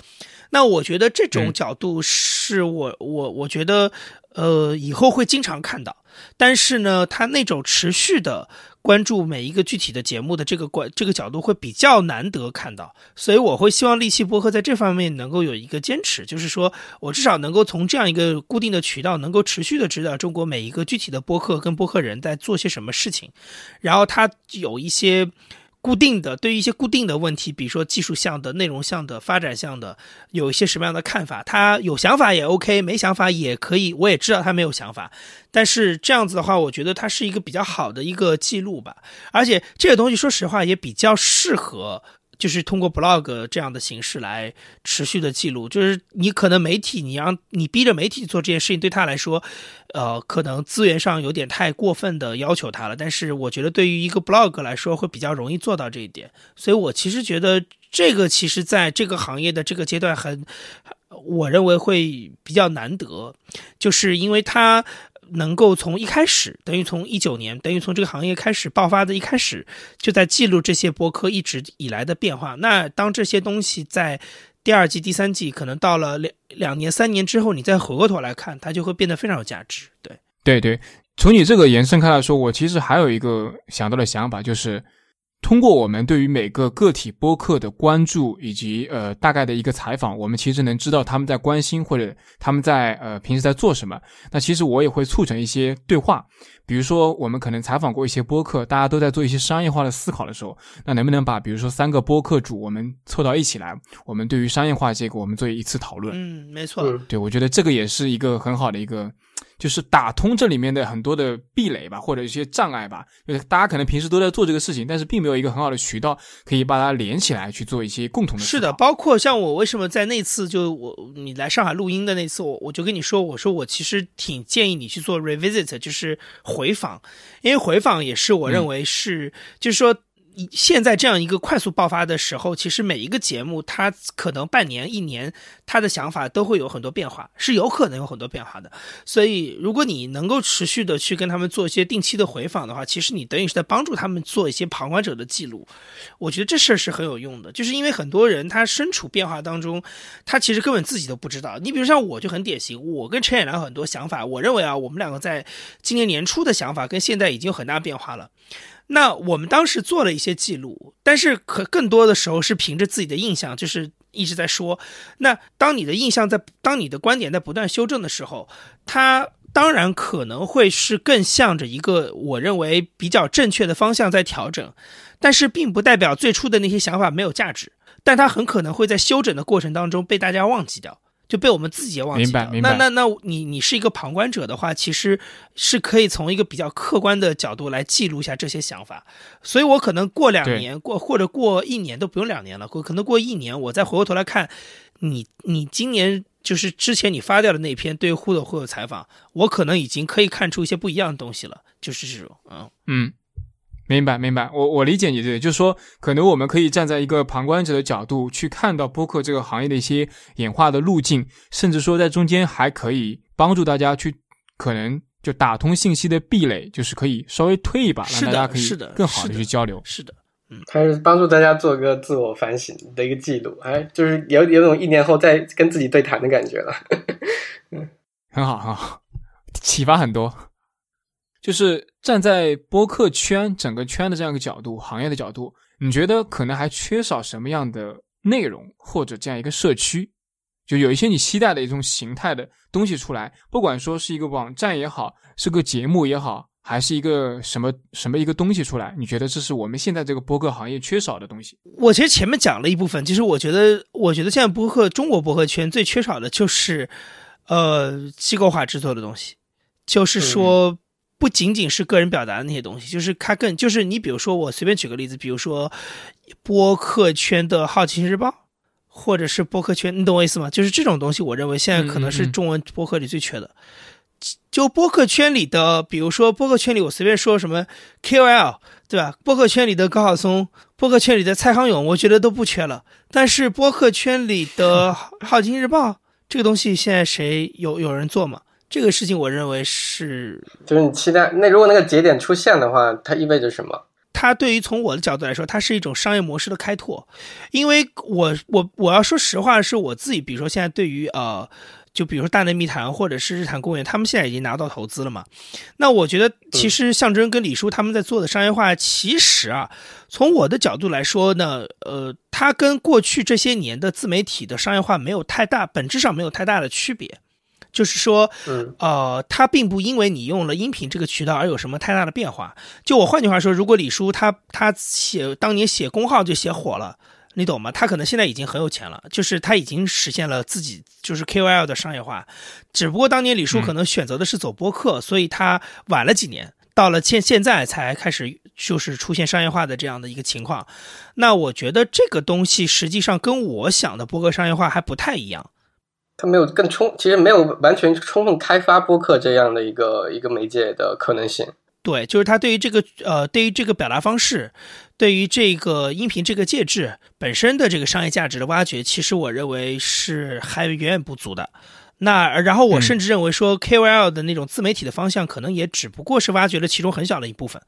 那我觉得这种角度是我我我觉得呃以后会经常看到。但是呢，他那种持续的。关注每一个具体的节目的这个关这个角度会比较难得看到，所以我会希望利器播客在这方面能够有一个坚持，就是说我至少能够从这样一个固定的渠道，能够持续的知道中国每一个具体的播客跟播客人在做些什么事情，然后他有一些。固定的对于一些固定的问题，比如说技术项的、内容项的、发展项的，有一些什么样的看法？他有想法也 OK，没想法也可以。我也知道他没有想法，但是这样子的话，我觉得它是一个比较好的一个记录吧。而且这个东西，说实话也比较适合。就是通过 blog 这样的形式来持续的记录，就是你可能媒体，你让你逼着媒体做这件事情，对他来说，呃，可能资源上有点太过分的要求他了。但是我觉得对于一个 blog 来说，会比较容易做到这一点。所以我其实觉得这个其实在这个行业的这个阶段很，我认为会比较难得，就是因为他。能够从一开始，等于从一九年，等于从这个行业开始爆发的一开始，就在记录这些博客一直以来的变化。那当这些东西在第二季、第三季，可能到了两两年、三年之后，你再回过头来看，它就会变得非常有价值。对，对对。从你这个延伸开来说，我其实还有一个想到的想法，就是。通过我们对于每个个体播客的关注，以及呃大概的一个采访，我们其实能知道他们在关心或者他们在呃平时在做什么。那其实我也会促成一些对话，比如说我们可能采访过一些播客，大家都在做一些商业化的思考的时候，那能不能把比如说三个播客主我们凑到一起来，我们对于商业化这个我们做一次讨论？嗯，没错。对，我觉得这个也是一个很好的一个。就是打通这里面的很多的壁垒吧，或者一些障碍吧。就是大家可能平时都在做这个事情，但是并没有一个很好的渠道可以把它连起来去做一些共同的。是的，包括像我为什么在那次就我你来上海录音的那次，我我就跟你说，我说我其实挺建议你去做 revisit，就是回访，因为回访也是我认为是，就是说现在这样一个快速爆发的时候，其实每一个节目它可能半年、一年，它的想法都会有很多变化，是有可能有很多变化的。所以，如果你能够持续的去跟他们做一些定期的回访的话，其实你等于是在帮助他们做一些旁观者的记录。我觉得这事儿是很有用的，就是因为很多人他身处变化当中，他其实根本自己都不知道。你比如像我就很典型，我跟陈远良很多想法，我认为啊，我们两个在今年年初的想法跟现在已经有很大变化了。那我们当时做了一些记录，但是可更多的时候是凭着自己的印象，就是一直在说。那当你的印象在，当你的观点在不断修正的时候，它当然可能会是更向着一个我认为比较正确的方向在调整，但是并不代表最初的那些想法没有价值，但它很可能会在修整的过程当中被大家忘记掉。就被我们自己也忘记了。那那那你你是一个旁观者的话，其实是可以从一个比较客观的角度来记录一下这些想法。所以我可能过两年过或者过一年都不用两年了，过可能过一年，我再回过头来看你你今年就是之前你发掉的那篇对互动互有采访，我可能已经可以看出一些不一样的东西了。就是这种嗯嗯。明白，明白，我我理解你对，就是说，可能我们可以站在一个旁观者的角度去看到播客这个行业的一些演化的路径，甚至说在中间还可以帮助大家去可能就打通信息的壁垒，就是可以稍微推一把，让大家可以更好的去交流。是的，嗯，还是帮助大家做个自我反省的一个记录，哎，就是有有种一年后再跟自己对谈的感觉了。嗯，[laughs] 很好，很好，启发很多。就是站在播客圈整个圈的这样一个角度，行业的角度，你觉得可能还缺少什么样的内容或者这样一个社区？就有一些你期待的一种形态的东西出来，不管说是一个网站也好，是个节目也好，还是一个什么什么一个东西出来，你觉得这是我们现在这个播客行业缺少的东西？我其实前面讲了一部分，其实我觉得，我觉得现在播客中国播客圈最缺少的就是，呃，机构化制作的东西，就是说。不仅仅是个人表达的那些东西，就是它更就是你比如说我随便举个例子，比如说播客圈的好奇心日报，或者是播客圈，你懂我意思吗？就是这种东西，我认为现在可能是中文播客里最缺的。就播客圈里的，比如说播客圈里，我随便说什么 KOL，对吧？播客圈里的高晓松，播客圈里的蔡康永，我觉得都不缺了。但是播客圈里的好奇心日报这个东西，现在谁有有人做吗？这个事情，我认为是，就是你期待那如果那个节点出现的话，它意味着什么？它对于从我的角度来说，它是一种商业模式的开拓。因为我我我要说实话，是我自己，比如说现在对于呃，就比如说大内密谈或者是日坛公园，他们现在已经拿到投资了嘛。那我觉得其实象征跟李叔他们在做的商业化，其实啊，从我的角度来说呢，呃，它跟过去这些年的自媒体的商业化没有太大，本质上没有太大的区别。就是说，呃，它并不因为你用了音频这个渠道而有什么太大的变化。就我换句话说，如果李叔他他写当年写公号就写火了，你懂吗？他可能现在已经很有钱了，就是他已经实现了自己就是 KOL 的商业化。只不过当年李叔可能选择的是走播客，所以他晚了几年，到了现现在才开始就是出现商业化的这样的一个情况。那我觉得这个东西实际上跟我想的播客商业化还不太一样。它没有更充，其实没有完全充分开发播客这样的一个一个媒介的可能性。对，就是它对于这个呃，对于这个表达方式，对于这个音频这个介质本身的这个商业价值的挖掘，其实我认为是还远远不足的。那然后我甚至认为说，KOL 的那种自媒体的方向，可能也只不过是挖掘了其中很小的一部分，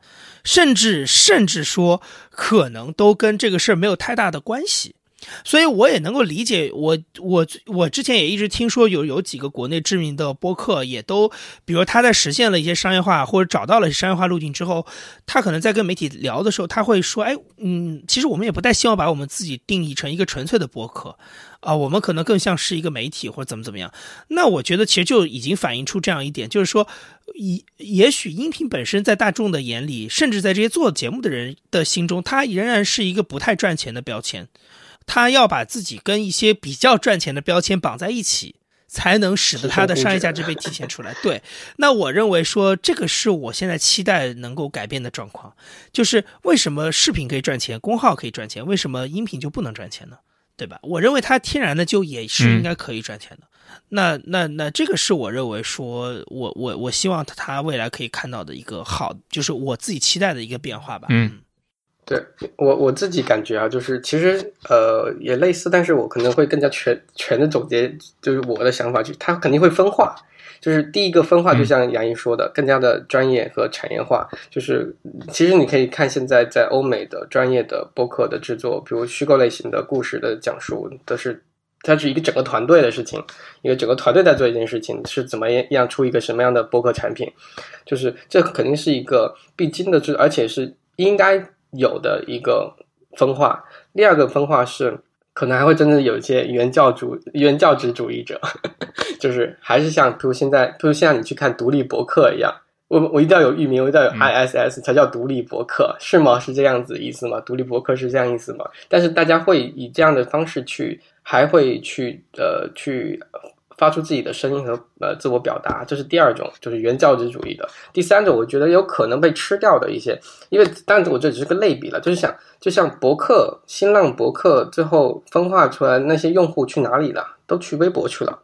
甚至甚至说，可能都跟这个事儿没有太大的关系。所以我也能够理解，我我我之前也一直听说有有几个国内知名的播客，也都，比如他在实现了一些商业化或者找到了商业化路径之后，他可能在跟媒体聊的时候，他会说，哎，嗯，其实我们也不太希望把我们自己定义成一个纯粹的播客，啊，我们可能更像是一个媒体或者怎么怎么样。那我觉得其实就已经反映出这样一点，就是说，也也许音频本身在大众的眼里，甚至在这些做节目的人的心中，它仍然是一个不太赚钱的标签。他要把自己跟一些比较赚钱的标签绑在一起，才能使得他的商业价值被体现出来。[laughs] 对，那我认为说这个是我现在期待能够改变的状况，就是为什么视频可以赚钱，公号可以赚钱，为什么音频就不能赚钱呢？对吧？我认为它天然的就也是应该可以赚钱的。那那那这个是我认为说我我我希望他未来可以看到的一个好，就是我自己期待的一个变化吧。嗯。对我我自己感觉啊，就是其实呃也类似，但是我可能会更加全全的总结，就是我的想法，就它肯定会分化。就是第一个分化，就像杨毅说的，更加的专业和产业化。就是其实你可以看现在在欧美的专业的播客的制作，比如虚构类型的故事的讲述，都是它是一个整个团队的事情，一个整个团队在做一件事情，是怎么样出一个什么样的播客产品？就是这肯定是一个必经的，制，而且是应该有的一个分化。第二个分化是。可能还会真的有一些原教主、原教旨主义者，[laughs] 就是还是像，比如现在，比如现在你去看独立博客一样，我我一定要有域名，我一定要有 ISS 才叫独立博客，是吗？是这样子意思吗？独立博客是这样意思吗？但是大家会以这样的方式去，还会去呃去。发出自己的声音和呃自我表达，这是第二种，就是原教旨主义的。第三种，我觉得有可能被吃掉的一些，因为但我这只是个类比了，就是想就像博客、新浪博客最后分化出来那些用户去哪里了？都去微博去了，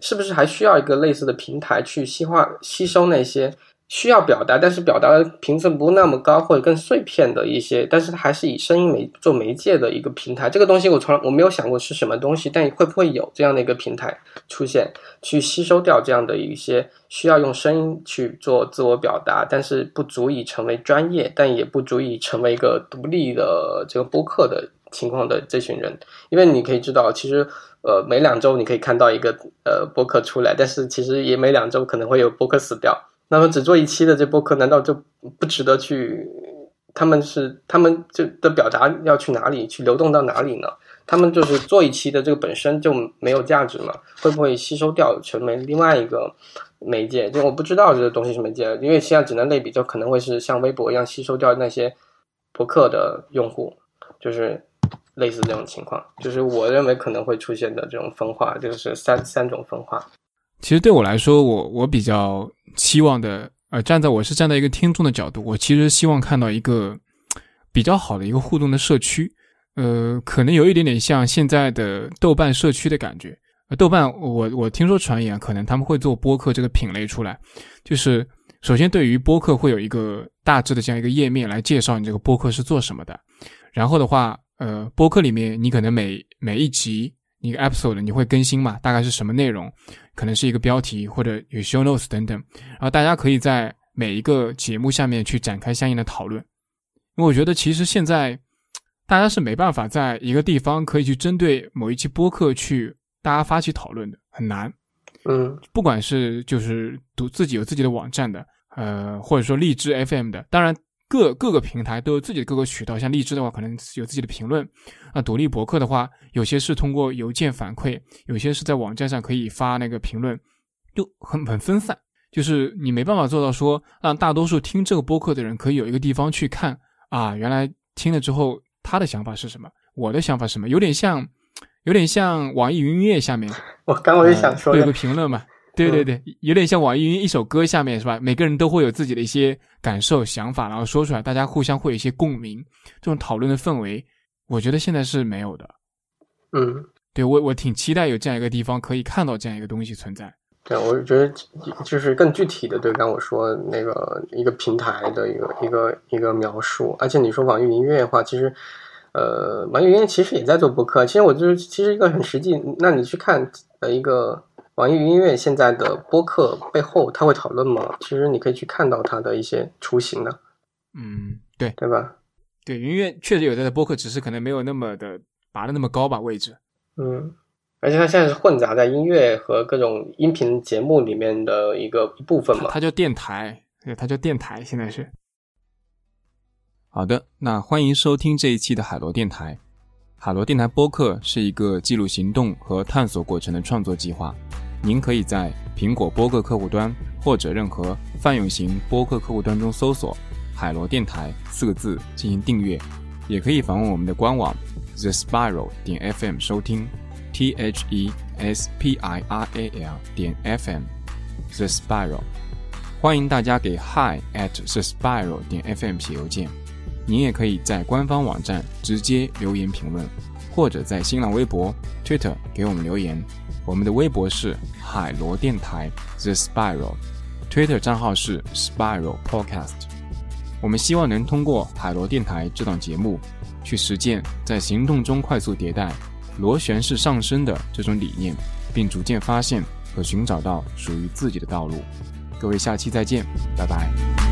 是不是还需要一个类似的平台去细化吸收那些？需要表达，但是表达的频次不那么高，或者更碎片的一些，但是它还是以声音媒做媒介的一个平台。这个东西我从来我没有想过是什么东西，但会不会有这样的一个平台出现，去吸收掉这样的一些需要用声音去做自我表达，但是不足以成为专业，但也不足以成为一个独立的这个播客的情况的这群人。因为你可以知道，其实呃每两周你可以看到一个呃播客出来，但是其实也每两周可能会有播客死掉。那么只做一期的这播客，难道就不值得去？他们是他们就的表达要去哪里，去流动到哪里呢？他们就是做一期的这个本身就没有价值嘛？会不会吸收掉成为另外一个媒介？就我不知道这个东西是媒介，因为现在只能类比，就可能会是像微博一样吸收掉那些博客的用户，就是类似这种情况。就是我认为可能会出现的这种分化，就是三三种分化。其实对我来说，我我比较期望的，呃，站在我是站在一个听众的角度，我其实希望看到一个比较好的一个互动的社区，呃，可能有一点点像现在的豆瓣社区的感觉。豆瓣，我我听说传言，可能他们会做播客这个品类出来，就是首先对于播客会有一个大致的这样一个页面来介绍你这个播客是做什么的，然后的话，呃，播客里面你可能每每一集。一个 episode 你会更新嘛？大概是什么内容？可能是一个标题或者有 show notes 等等，然后大家可以在每一个节目下面去展开相应的讨论。因为我觉得其实现在大家是没办法在一个地方可以去针对某一期播客去大家发起讨论的，很难。嗯，不管是就是读自己有自己的网站的，呃，或者说荔枝 FM 的，当然。各各个平台都有自己的各个渠道，像荔枝的话，可能有自己的评论；啊，独立博客的话，有些是通过邮件反馈，有些是在网站上可以发那个评论，就很很分散。就是你没办法做到说，让大多数听这个播客的人可以有一个地方去看啊，原来听了之后他的想法是什么，我的想法是什么，有点像，有点像网易云音乐下面，[laughs] 我刚我就想说，有个评论嘛。对对对，有点像网易云一首歌下面是吧？每个人都会有自己的一些感受、想法，然后说出来，大家互相会有一些共鸣。这种讨论的氛围，我觉得现在是没有的。嗯，对我我挺期待有这样一个地方可以看到这样一个东西存在。对，我觉得就是更具体的，对刚我说那个一个平台的一个一个一个描述。而且你说网易云音乐的话，其实呃，网易云其实也在做播客。其实我就是其实一个很实际，那你去看呃一个。网易云音乐现在的播客背后，他会讨论吗？其实你可以去看到它的一些雏形的。嗯，对，对吧？对，云音乐确实有在的播客，只是可能没有那么的拔的那么高吧位置。嗯，而且它现在是混杂在音乐和各种音频节目里面的一个一部分嘛。它叫电台，对，它叫电台，现在是。好的，那欢迎收听这一期的海螺电台。海螺电台播客是一个记录行动和探索过程的创作计划。您可以在苹果播客客户端或者任何泛用型播客客户端中搜索“海螺电台”四个字进行订阅，也可以访问我们的官网 the spiral 点 fm 收听 t h e s p i r a l 点 fm the spiral。欢迎大家给 hi at the spiral 点 fm 写邮件。您也可以在官方网站直接留言评论，或者在新浪微博、Twitter 给我们留言。我们的微博是海螺电台 The Spiral，Twitter 账号是 Spiral Podcast。我们希望能通过海螺电台这档节目，去实践在行动中快速迭代、螺旋式上升的这种理念，并逐渐发现和寻找到属于自己的道路。各位，下期再见，拜拜。